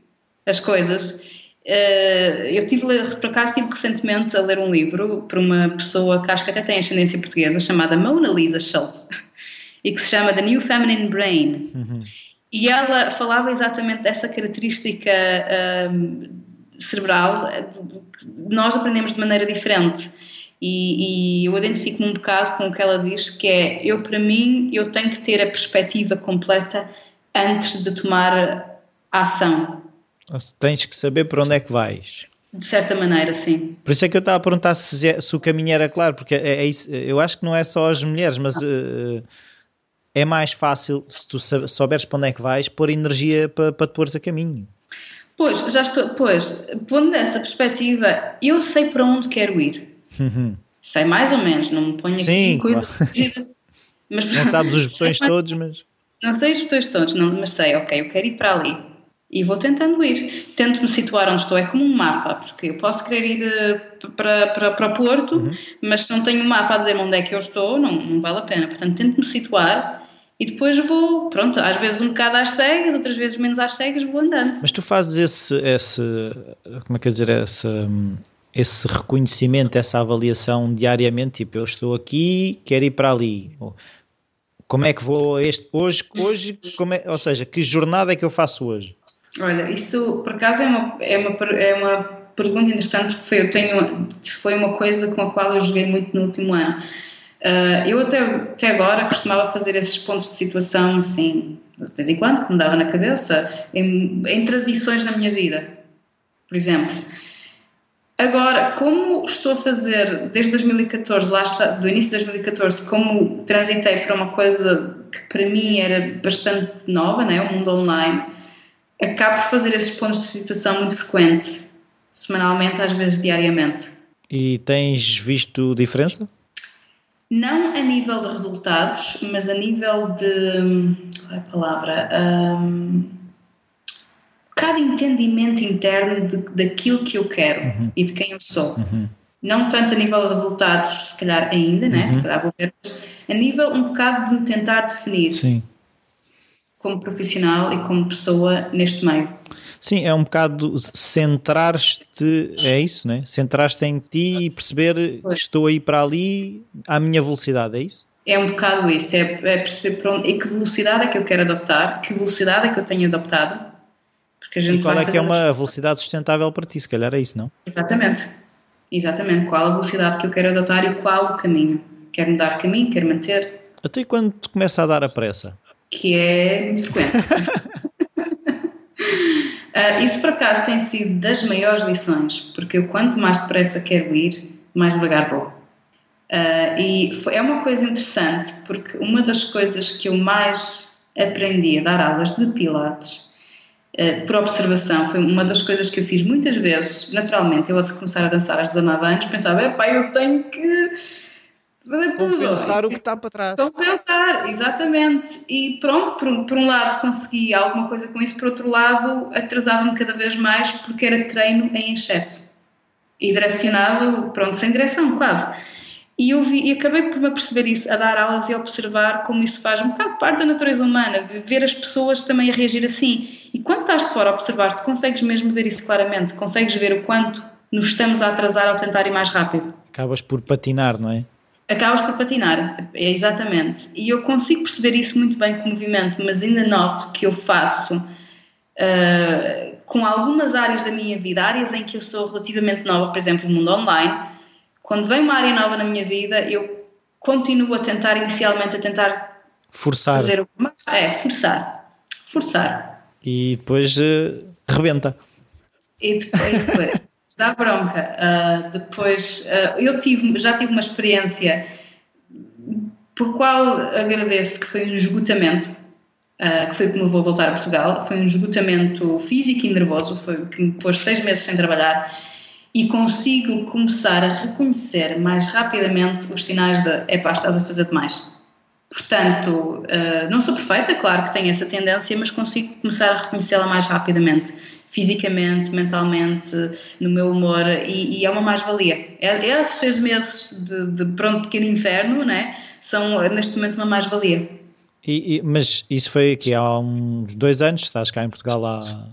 as coisas. Uh, eu tive, por acaso, estive recentemente a ler um livro por uma pessoa que acho que até tem ascendência portuguesa, chamada Mona Lisa Schultz, e que se chama The New Feminine Brain. Uhum. E ela falava exatamente dessa característica um, cerebral, nós aprendemos de maneira diferente. E, e eu identifico-me um bocado com o que ela diz, que é, eu para mim, eu tenho que ter a perspectiva completa antes de tomar a ação. Tens que saber para onde é que vais. De certa maneira, sim. Por isso é que eu estava a perguntar se, é, se o caminho era claro, porque é, é isso, eu acho que não é só as mulheres, mas uh, é mais fácil, se tu souberes para onde é que vais, pôr energia para, para te pôres a caminho. Pois, já estou, pois, pondo nessa perspectiva, eu sei para onde quero ir. Uhum. Sei mais ou menos, não me ponho Sim, aqui coisas claro. mas, Não sabes os botões todos, mas... Não sei os botões todos, não, mas sei, ok, eu quero ir para ali. E vou tentando ir. Tento me situar onde estou, é como um mapa, porque eu posso querer ir eh, para, para, para Porto, uhum. mas se não tenho um mapa a dizer onde é que eu estou, não, não vale a pena. Portanto, tento me situar e depois vou, pronto, às vezes um bocado às cegas, outras vezes menos às cegas, vou andando. Mas tu fazes esse, esse como é que eu dizer, esse, esse reconhecimento, essa avaliação diariamente, tipo, eu estou aqui, quero ir para ali. Como é que vou este hoje, hoje, como é, ou seja, que jornada é que eu faço hoje? Olha, isso por acaso é uma, é uma, é uma pergunta interessante porque foi, eu tenho, foi uma coisa com a qual eu joguei muito no último ano Uh, eu até, até agora costumava fazer esses pontos de situação assim, de vez em quando, que me dava na cabeça, em, em transições na minha vida, por exemplo. Agora, como estou a fazer desde 2014, lá está, do início de 2014, como transitei para uma coisa que para mim era bastante nova, né, o mundo online, acabo por fazer esses pontos de situação muito frequente, semanalmente, às vezes diariamente. E tens visto diferença? Não a nível de resultados, mas a nível de. Qual é a palavra? Um, cada entendimento interno de, daquilo que eu quero uhum. e de quem eu sou. Uhum. Não tanto a nível de resultados, se calhar ainda, né? Uhum. se calhar vou ver, mas a nível um bocado de me tentar definir Sim. como profissional e como pessoa neste meio. Sim, é um bocado centrar-te, é isso, né? Centrar-te em ti e perceber pois. que estou aí para ali à minha velocidade, é isso? É um bocado isso, é, é perceber para onde, e que velocidade é que eu quero adoptar, que velocidade é que eu tenho adoptado. Porque a gente e qual é que é uma velocidade sustentável para ti, se calhar é isso, não? Exatamente, exatamente. Qual a velocidade que eu quero adotar e qual o caminho. Quero mudar de caminho, quero manter. Até quando começa a dar a pressa? Que é muito frequente. Uh, isso por acaso tem sido das maiores lições, porque eu quanto mais depressa quero ir, mais devagar vou. Uh, e foi, é uma coisa interessante, porque uma das coisas que eu mais aprendi a dar aulas de Pilates, uh, por observação, foi uma das coisas que eu fiz muitas vezes, naturalmente, eu a começar a dançar aos 19 anos, pensava, epá, eu tenho que tudo. Compensar o que está para trás. Compensar, exatamente. E pronto, por, por um lado consegui alguma coisa com isso, por outro lado atrasava-me cada vez mais porque era treino em excesso. E direcionado, pronto, sem direção, quase. E eu vi, e acabei por me perceber isso, a dar aulas e a observar como isso faz um bocado parte da natureza humana, ver as pessoas também a reagir assim. E quando estás de fora a observar, tu consegues mesmo ver isso claramente, consegues ver o quanto nos estamos a atrasar ao tentar ir mais rápido. Acabas por patinar, não é? Acabas por patinar, é exatamente. E eu consigo perceber isso muito bem com o movimento, mas ainda noto que eu faço uh, com algumas áreas da minha vida, áreas em que eu sou relativamente nova, por exemplo, o mundo online. Quando vem uma área nova na minha vida, eu continuo a tentar, inicialmente, a tentar forçar. Fazer o... É, forçar. Forçar. E depois uh, rebenta. E depois, dá bronca. Uh, depois, uh, eu tive, já tive uma experiência por qual agradeço que foi um esgotamento, uh, que foi eu vou voltar a Portugal, foi um esgotamento físico e nervoso, foi que me pôs seis meses sem trabalhar e consigo começar a reconhecer mais rapidamente os sinais de epá, estás a fazer demais. Portanto, não sou perfeita, claro que tenho essa tendência, mas consigo começar a reconhecê-la mais rapidamente fisicamente, mentalmente, no meu humor, e, e é uma mais-valia. É, esses seis meses de, de pronto, pequeno inferno, né, são neste momento uma mais-valia. Mas isso foi aqui há uns dois anos, estás cá em Portugal há...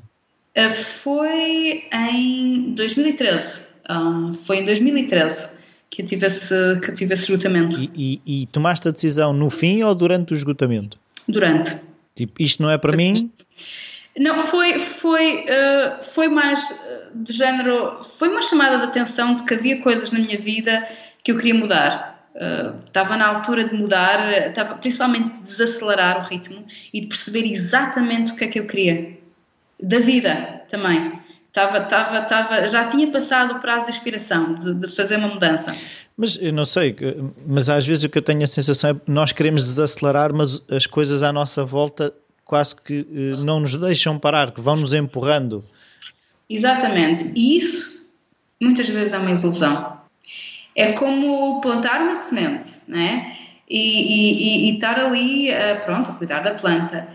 Uh, foi em 2013, uh, ah, foi em 2013 que eu tive esse, que eu tive esse esgotamento. E, e, e tomaste a decisão no fim ou durante o esgotamento? Durante. Tipo, isto não é para mim, não, foi, foi, uh, foi mais uh, do género. Foi uma chamada de atenção de que havia coisas na minha vida que eu queria mudar. Uh, estava na altura de mudar, estava principalmente de desacelerar o ritmo e de perceber exatamente o que é que eu queria. Da vida também. Estava, estava, estava, já tinha passado o prazo de inspiração de, de, fazer uma mudança. Mas eu não sei, mas às vezes o que eu tenho a sensação é que nós queremos desacelerar, mas as coisas à nossa volta quase que eh, não nos deixam parar, que vão nos empurrando. Exatamente. E isso muitas vezes é uma ilusão. É como plantar uma semente, né? E, e, e, e estar ali, uh, pronto, a cuidar da planta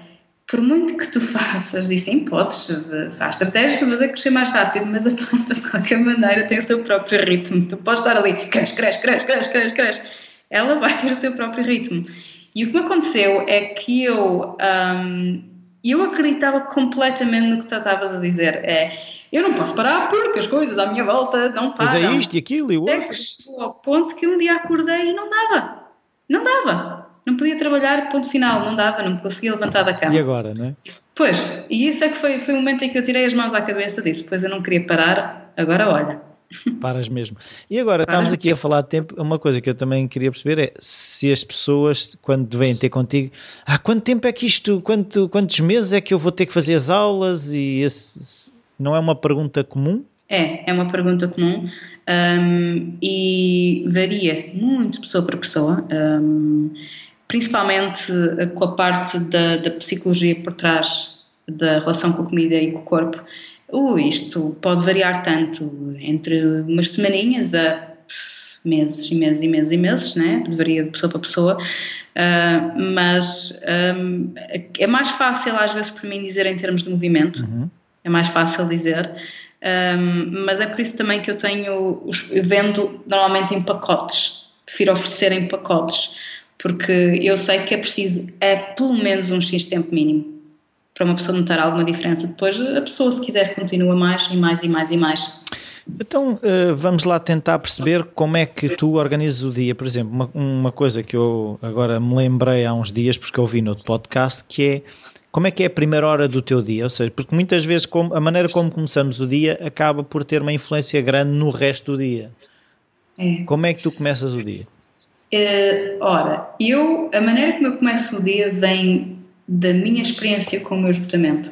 por muito que tu faças, e sim, podes, faz estratégias para fazer crescer mais rápido, mas a planta de qualquer maneira tem o seu próprio ritmo. Tu podes estar ali, cresce, cresce, cresce, cresce, cresce, cresce. Ela vai ter o seu próprio ritmo. E o que me aconteceu é que eu, um, eu acreditava completamente no que tu estavas a dizer. É, eu não posso parar porque as coisas à minha volta não param. Mas é isto e aquilo e o outro. É que chegou ao ponto que um dia acordei e não dava. Não dava não podia trabalhar, ponto final, não dava, não me conseguia levantar da cama. E agora, não é? Pois, e isso é que foi, foi o momento em que eu tirei as mãos à cabeça disso, pois eu não queria parar, agora olha. Paras mesmo. E agora, Paras estamos aqui a falar de tempo, uma coisa que eu também queria perceber é se as pessoas, quando vêm ter contigo, ah, quanto tempo é que isto, quanto, quantos meses é que eu vou ter que fazer as aulas e esse, não é uma pergunta comum? É, é uma pergunta comum um, e varia muito pessoa para pessoa. Um, principalmente eh, com a parte da, da psicologia por trás da relação com a comida e com o corpo, uh, isto pode variar tanto entre umas semaninhas a meses e meses e meses e meses, né? varia de pessoa para pessoa, uh, mas um, é mais fácil às vezes para mim dizer em termos de movimento, uhum. é mais fácil dizer, um, mas é por isso também que eu tenho, eu vendo normalmente em pacotes, prefiro oferecer em pacotes, porque eu sei que é preciso é pelo menos um X tempo mínimo para uma pessoa notar alguma diferença. Depois a pessoa, se quiser, continua mais e mais e mais e mais. Então eh, vamos lá tentar perceber como é que tu organizas o dia. Por exemplo, uma, uma coisa que eu agora me lembrei há uns dias, porque eu vi no podcast, que é como é que é a primeira hora do teu dia? Ou seja, porque muitas vezes a maneira como começamos o dia acaba por ter uma influência grande no resto do dia. É. Como é que tu começas o dia? Uh, ora, eu, a maneira como eu começo o dia vem da minha experiência com o meu esgotamento.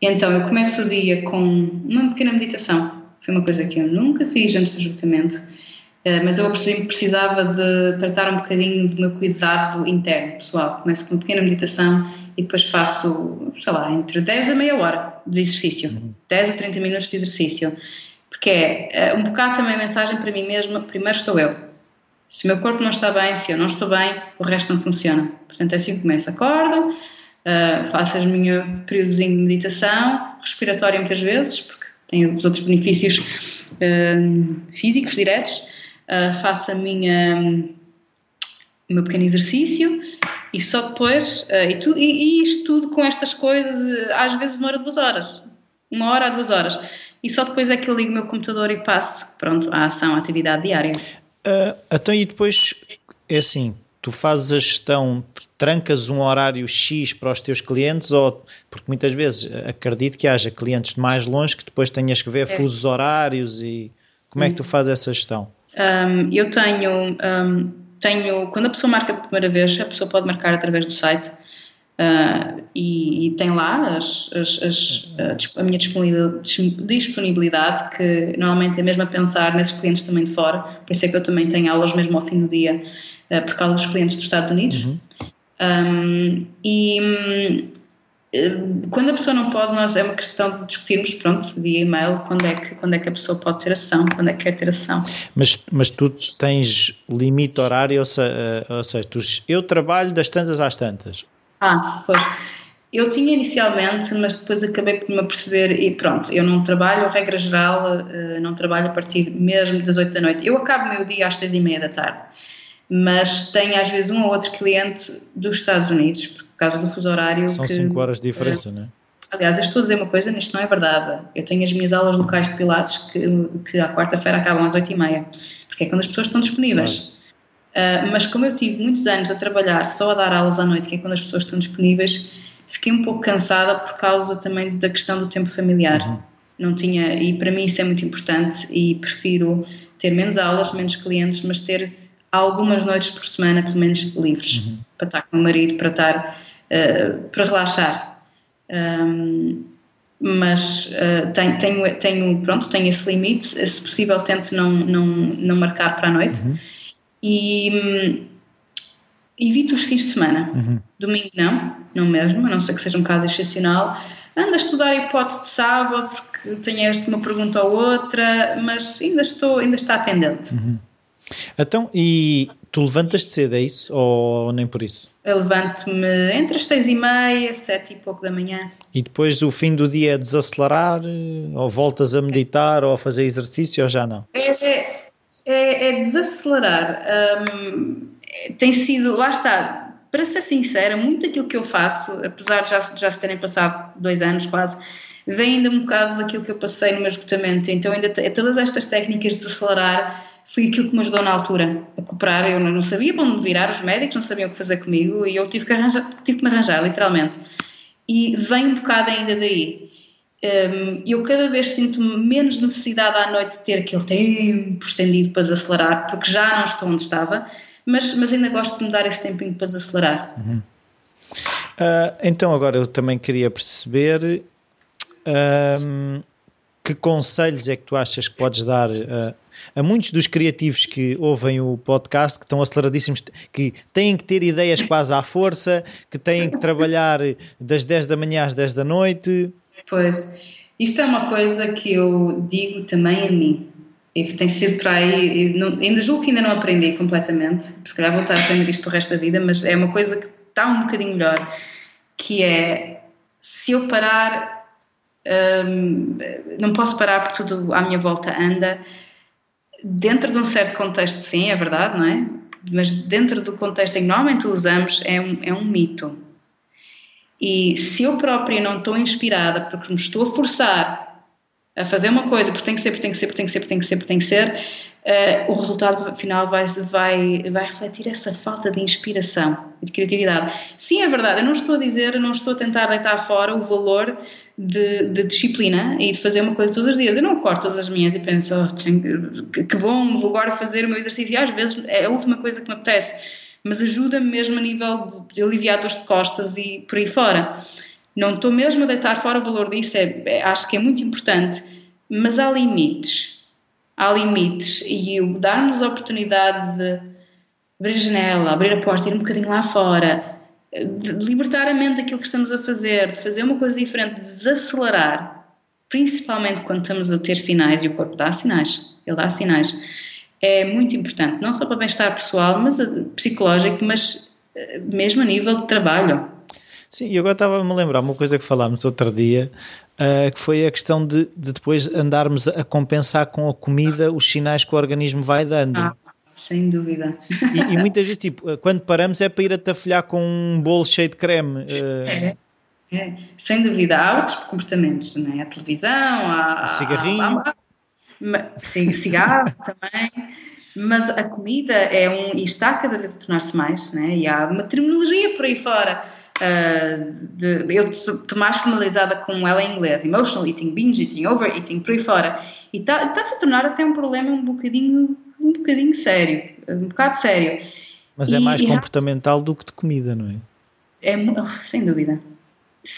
Então, eu começo o dia com uma pequena meditação. Foi uma coisa que eu nunca fiz antes do esgotamento, uh, mas eu percebi que precisava de tratar um bocadinho do meu cuidado interno, pessoal. Começo com uma pequena meditação e depois faço, sei lá, entre 10 a meia hora de exercício. Uhum. 10 a 30 minutos de exercício. Porque é uh, um bocado também a mensagem para mim mesma, primeiro estou eu se o meu corpo não está bem, se eu não estou bem, o resto não funciona. Portanto, é assim que começo. Acordo, uh, faço o meu períodozinho de meditação, respiratória muitas vezes, porque tem os outros benefícios uh, físicos diretos. Uh, faço a minha, o meu pequeno exercício e só depois, e, tu, e, e, isto tudo com estas coisas, às vezes demora duas horas, uma hora a duas horas. E só depois é que eu ligo o meu computador e passo, pronto, a ação, a atividade diária. Uh, então, e depois é assim: tu fazes a gestão, trancas um horário X para os teus clientes, ou porque muitas vezes acredito que haja clientes de mais longe que depois tenhas que ver é. fusos horários e como é que tu hum. fazes essa gestão? Um, eu tenho, um, tenho, quando a pessoa marca pela primeira vez, a pessoa pode marcar através do site. Uh, e, e, tem lá as, as, as, a minha disponibilidade, que normalmente é mesmo a pensar nesses clientes também de fora, por isso é que eu também tenho aulas mesmo ao fim do dia, uh, por causa dos clientes dos Estados Unidos. Uhum. Um, e um, quando a pessoa não pode, nós é uma questão de discutirmos, pronto, via e-mail, quando é que, quando é que a pessoa pode ter a sessão, quando é que quer ter a sessão. Mas, mas tu tens limite horário, ou seja, ou seja tu, eu trabalho das tantas às tantas, ah, pois. Eu tinha inicialmente, mas depois acabei por me aperceber e pronto, eu não trabalho, regra geral, eh, não trabalho a partir mesmo das 8 da noite. Eu acabo o meu dia às 6 e meia da tarde, mas tenho às vezes um ou outro cliente dos Estados Unidos, por causa do fuso horário. São 5 horas de diferença, não é? Aliás, eu estou a dizer uma coisa, isto não é verdade. Eu tenho as minhas aulas locais de Pilates que, que à quarta-feira acabam às 8 e meia, porque é quando as pessoas estão disponíveis. Claro. Uh, mas como eu tive muitos anos a trabalhar só a dar aulas à noite, que é quando as pessoas estão disponíveis, fiquei um pouco cansada por causa também da questão do tempo familiar. Uhum. Não tinha, e para mim isso é muito importante e prefiro ter menos aulas, menos clientes, mas ter algumas noites por semana, pelo menos, livres, uhum. para estar com o marido, para estar, uh, para relaxar. Um, mas uh, tenho, tenho, tenho, pronto, tenho esse limite, se possível tento não, não, não marcar para a noite uhum. E um, evito os fins de semana, uhum. domingo não, não mesmo, a não ser que seja um caso excepcional, ando a estudar a hipótese de sábado porque tenho esta uma pergunta ou outra, mas ainda estou, ainda está pendente. Uhum. Então, e tu levantas-te cedo, é isso? Ou nem por isso? Eu levanto-me entre as seis e meia, sete e pouco da manhã. E depois o fim do dia é desacelerar? Ou voltas a meditar ou a fazer exercício ou já não? É, é, é desacelerar. Um, tem sido, lá está, para ser sincera, muito daquilo que eu faço, apesar de já, já se terem passado dois anos quase, vem ainda um bocado daquilo que eu passei no meu esgotamento. Então, ainda todas estas técnicas de desacelerar foi aquilo que me ajudou na altura a cooperar. Eu não sabia para onde virar, os médicos não sabiam o que fazer comigo e eu tive que, arranjar, tive que me arranjar, literalmente. E vem um bocado ainda daí. Um, eu cada vez sinto menos necessidade à noite de ter aquele tempo estendido para desacelerar, porque já não estou onde estava, mas, mas ainda gosto de me dar esse tempinho para desacelerar. Uhum. Uh, então, agora eu também queria perceber. Que conselhos é que tu achas que podes dar uh, a muitos dos criativos que ouvem o podcast, que estão aceleradíssimos, que têm que ter ideias quase à força, que têm que trabalhar das 10 da manhã às 10 da noite? Pois, isto é uma coisa que eu digo também a mim. E tem sido para aí, não, ainda julgo que ainda não aprendi completamente, se calhar vou estar a aprender isto para o resto da vida, mas é uma coisa que está um bocadinho melhor, que é se eu parar um, não posso parar porque tudo à minha volta anda. Dentro de um certo contexto, sim, é verdade, não é? Mas dentro do contexto em que normalmente usamos, é um, é um mito. E se eu própria não estou inspirada porque me estou a forçar a fazer uma coisa porque tem que ser, porque tem que ser, porque tem que ser, porque tem que ser, porque tem que ser, uh, o resultado final vai, vai, vai refletir essa falta de inspiração e de criatividade. Sim, é verdade, eu não estou a dizer, eu não estou a tentar deitar fora o valor de, de, disciplina e de fazer uma coisa todos os dias. Eu não acordo todas as manhãs e penso, oh, que, que bom, vou agora fazer o meu exercício. E às vezes é a última coisa que me apetece, mas ajuda-me mesmo a nível de aliviar dores de costas e por aí fora. Não estou mesmo a deitar fora o valor disso, é, é, acho que é muito importante, mas há limites. Há limites e darmos a oportunidade de abrir a janela, abrir a porta, ir um bocadinho lá fora, de libertar a mente daquilo que estamos a fazer, de fazer uma coisa diferente, de desacelerar, principalmente quando estamos a ter sinais e o corpo dá sinais, ele dá sinais, é muito importante, não só para o bem-estar pessoal, mas eh, psicológico, mas eh, mesmo a nível de trabalho. Sim, e agora estava-me a lembrar uma coisa que falámos outro dia, uh, que foi a questão de, de, depois andarmos a compensar com a comida os sinais que o organismo vai dando. Ah, sem dúvida. E, e, muitas vezes, tipo, quando paramos é para ir atafolhar com um bolo cheio de creme. É, é, sem dúvida. Há outros comportamentos, não é? A televisão, há, cigarrinho. Há, há, cigarro também. Mas a comida é um. e está cada vez a tornar-se mais, né? e há uma terminologia por aí fora. Uh, de, eu estou mais familiarizada com ela em inglês, emotional eating, binge eating, overeating, por aí fora, e está-se a tornar até um problema um bocadinho um bocadinho sério, um bocado sério. Mas é e, é mais comportamental do que de comida, não é? É, oh, sem dúvida.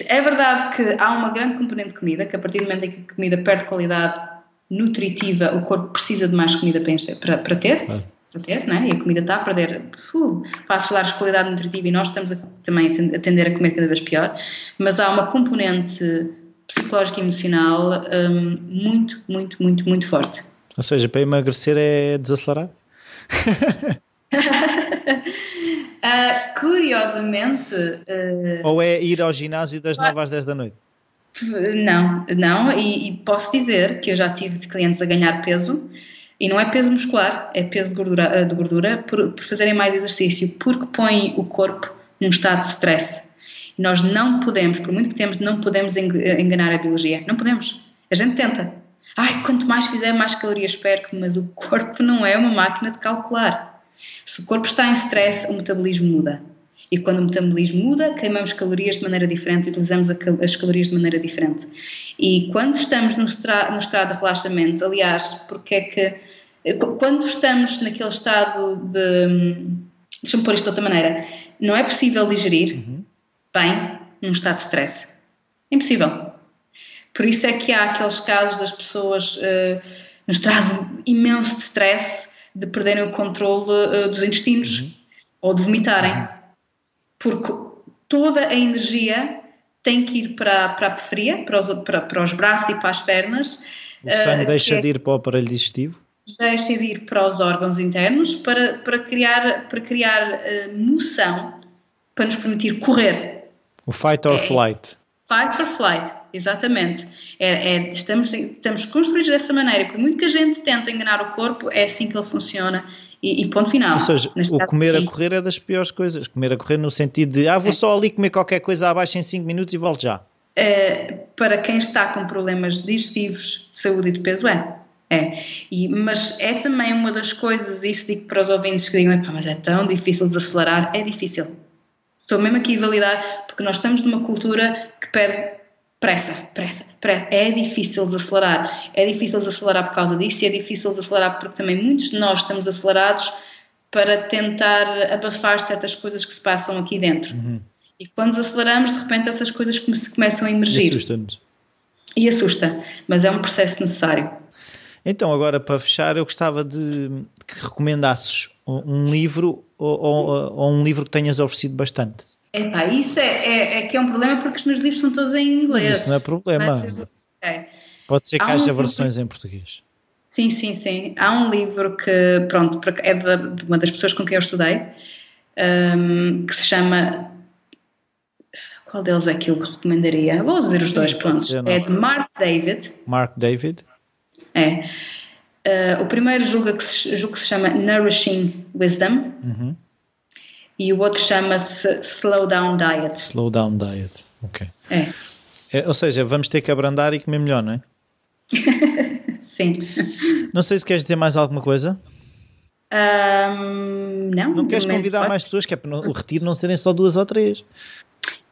É verdade que há uma grande componente de comida, que a partir do momento em que a comida perde qualidade nutritiva, o corpo precisa de mais comida para, para ter. Claro. Para ter, né? E a comida está a perder uh, passos largos de qualidade nutritiva e nós estamos a, também a tender a comer cada vez pior. Mas há uma componente psicológica e emocional um, muito, muito, muito, muito forte. Ou seja, para emagrecer é desacelerar? uh, curiosamente. Uh, Ou é ir ao ginásio das 9 às 10 da noite? Não, não, e, e, posso dizer que eu já tive de clientes a ganhar peso e não é peso muscular, é peso de gordura, ah, de gordura por, por fazerem mais exercício, porque põe o corpo num estado de stress. Nós não podemos, por muito que temos, não podemos enganar a biologia. Não podemos. A gente tenta, Ai, quanto mais fizer, mais calorias perco, mas o corpo não é uma máquina de calcular. Se o corpo está em stress, o metabolismo muda. E quando o metabolismo muda, queimamos calorias de maneira diferente, utilizamos as calorias de maneira diferente. E quando estamos no, no estado de relaxamento, aliás, porque é que Quando estamos naquele estado de. Deixa-me pôr isto de outra maneira. Não é possível digerir uhum. bem num estado de stress. Impossível. Por isso é que há aqueles casos das pessoas uh, nos trazem imenso de stress de perderem o controle uh, dos intestinos uhum. ou de vomitarem. Porque toda a energia tem que ir para, para a periferia, para os, para, para os braços e para as pernas. O sangue uh, deixa é, de ir para o aparelho digestivo? Deixa de ir para os órgãos internos para, para criar, para criar uh, moção para nos permitir correr. O fight or é, flight. Fight or flight, exatamente. É, é, estamos, estamos construídos dessa maneira. Por muito que a gente tente enganar o corpo, é assim que ele funciona e, e ponto final. Ou seja, Neste o caso, comer sim. a correr é das piores coisas. Comer a correr no sentido de, ah, vou é. só ali comer qualquer coisa abaixo em 5 minutos e volto já. É, para quem está com problemas digestivos, de saúde e de peso, é. É, e, mas é também uma das coisas, isto digo para os ouvintes que digam, mas é tão difícil desacelerar, é difícil. Estou mesmo aqui a validar, porque nós estamos numa cultura que pede pressa, pressa, pressa. É difícil desacelerar. É difícil desacelerar por causa disso e é difícil desacelerar porque também muitos de nós estamos acelerados para tentar abafar certas coisas que se passam aqui dentro. Uhum. E quando desaceleramos, de repente essas coisas começam a emergir. E assusta-nos. E assusta, mas é um processo necessário. Então, agora para fechar, eu gostava de que recomendasses um livro ou, ou, ou um livro que tenhas oferecido bastante. Epá, isso é, é, é, que é um problema porque os meus livros são todos em inglês. Mas isso não é problema. Mas, Pode ser que Há haja um versões em português. Sim, sim, sim. Há um livro que, pronto, é de uma das pessoas com quem eu estudei, um, que se chama. Qual deles é que eu recomendaria? Vou dizer os dois, pronto. É de Mark David. Mark David. É. Uh, o primeiro julgo que, se, julgo que se chama Nourishing Wisdom. Uhum e o outro chama-se Slow Down Diet. Slow Down Diet, ok. É. é. Ou seja, vamos ter que abrandar e comer melhor, não é? Sim. Não sei se queres dizer mais alguma coisa. Um, não. Não queres convidar mais pessoas, que é para o retiro não serem só duas ou três.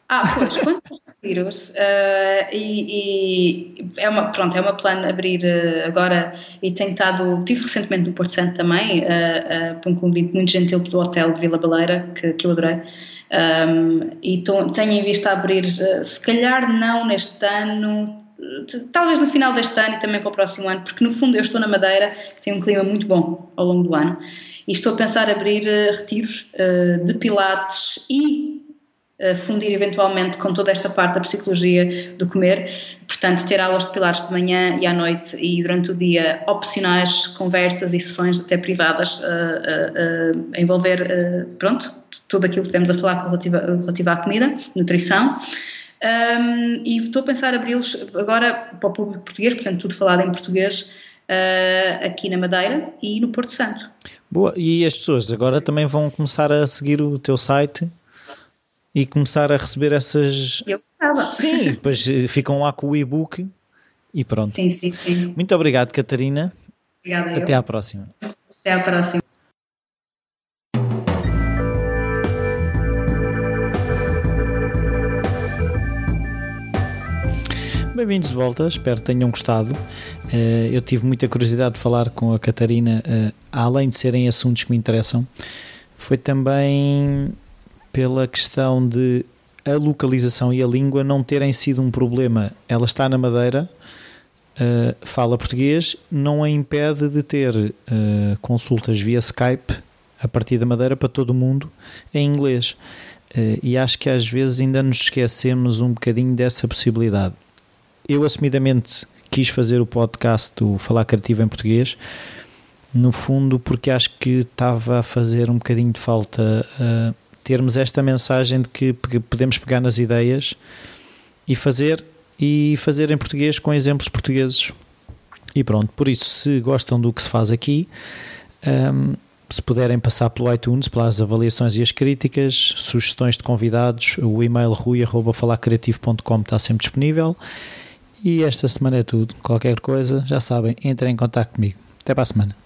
Ah, pois, quantos retiros? Uh, e, e, é uma, pronto, é uma plano abrir uh, agora e tenho estado, tive recentemente no Porto Santo também, uh, uh, por um convite muito gentil do hotel de Vila Baleira, que, que eu adorei. Um, e tô, tenho em vista abrir, se calhar não neste ano, talvez no final deste ano e também para o próximo ano, porque no fundo eu estou na Madeira, que tem um clima muito bom ao longo do ano, e estou a pensar abrir retiros de pilates e fundir eventualmente com toda esta parte da psicologia do comer, portanto ter aulas de pilares de manhã e à noite e durante o dia opcionais, conversas e sessões até privadas uh, uh, uh, a envolver, pronto, tudo aquilo que tivemos a falar relativo, relativo à comida, nutrição. Um, e estou a pensar abri-los agora para o público português, portanto tudo falado em português, aqui na Madeira e no Porto Santo. Boa, e as pessoas agora também vão começar a seguir o teu site e começar a receber essas. Eu estava. Sim, depois ficam lá com o e-book e pronto. Sim, sim, sim. Muito obrigado, Catarina. Obrigada. Até eu. à próxima. Até à próxima. Bem-vindos de volta, espero que tenham gostado. Eh, eu tive muita curiosidade de falar com a Catarina, eh, além de serem assuntos que me interessam, foi também pela questão de a localização e a língua não terem sido um problema. Ela está na Madeira, uh, fala português, não a impede de ter uh, consultas via Skype a partir da Madeira para todo o mundo em inglês. Uh, e acho que às vezes ainda nos esquecemos um bocadinho dessa possibilidade. Eu, assumidamente, quis fazer o podcast do Falar Criativo em Português, no fundo, porque acho que estava a fazer um bocadinho de falta termos esta mensagem de que podemos pegar nas ideias e fazer e fazer em português com exemplos portugueses. E pronto, por isso, se gostam do que se faz aqui, um, se puderem passar pelo iTunes, pelas avaliações e as críticas, sugestões de convidados, o e-mail rui.falacreativo.com está sempre disponível. E esta semana é tudo. Qualquer coisa, já sabem, entrem em contato comigo. Até para a semana.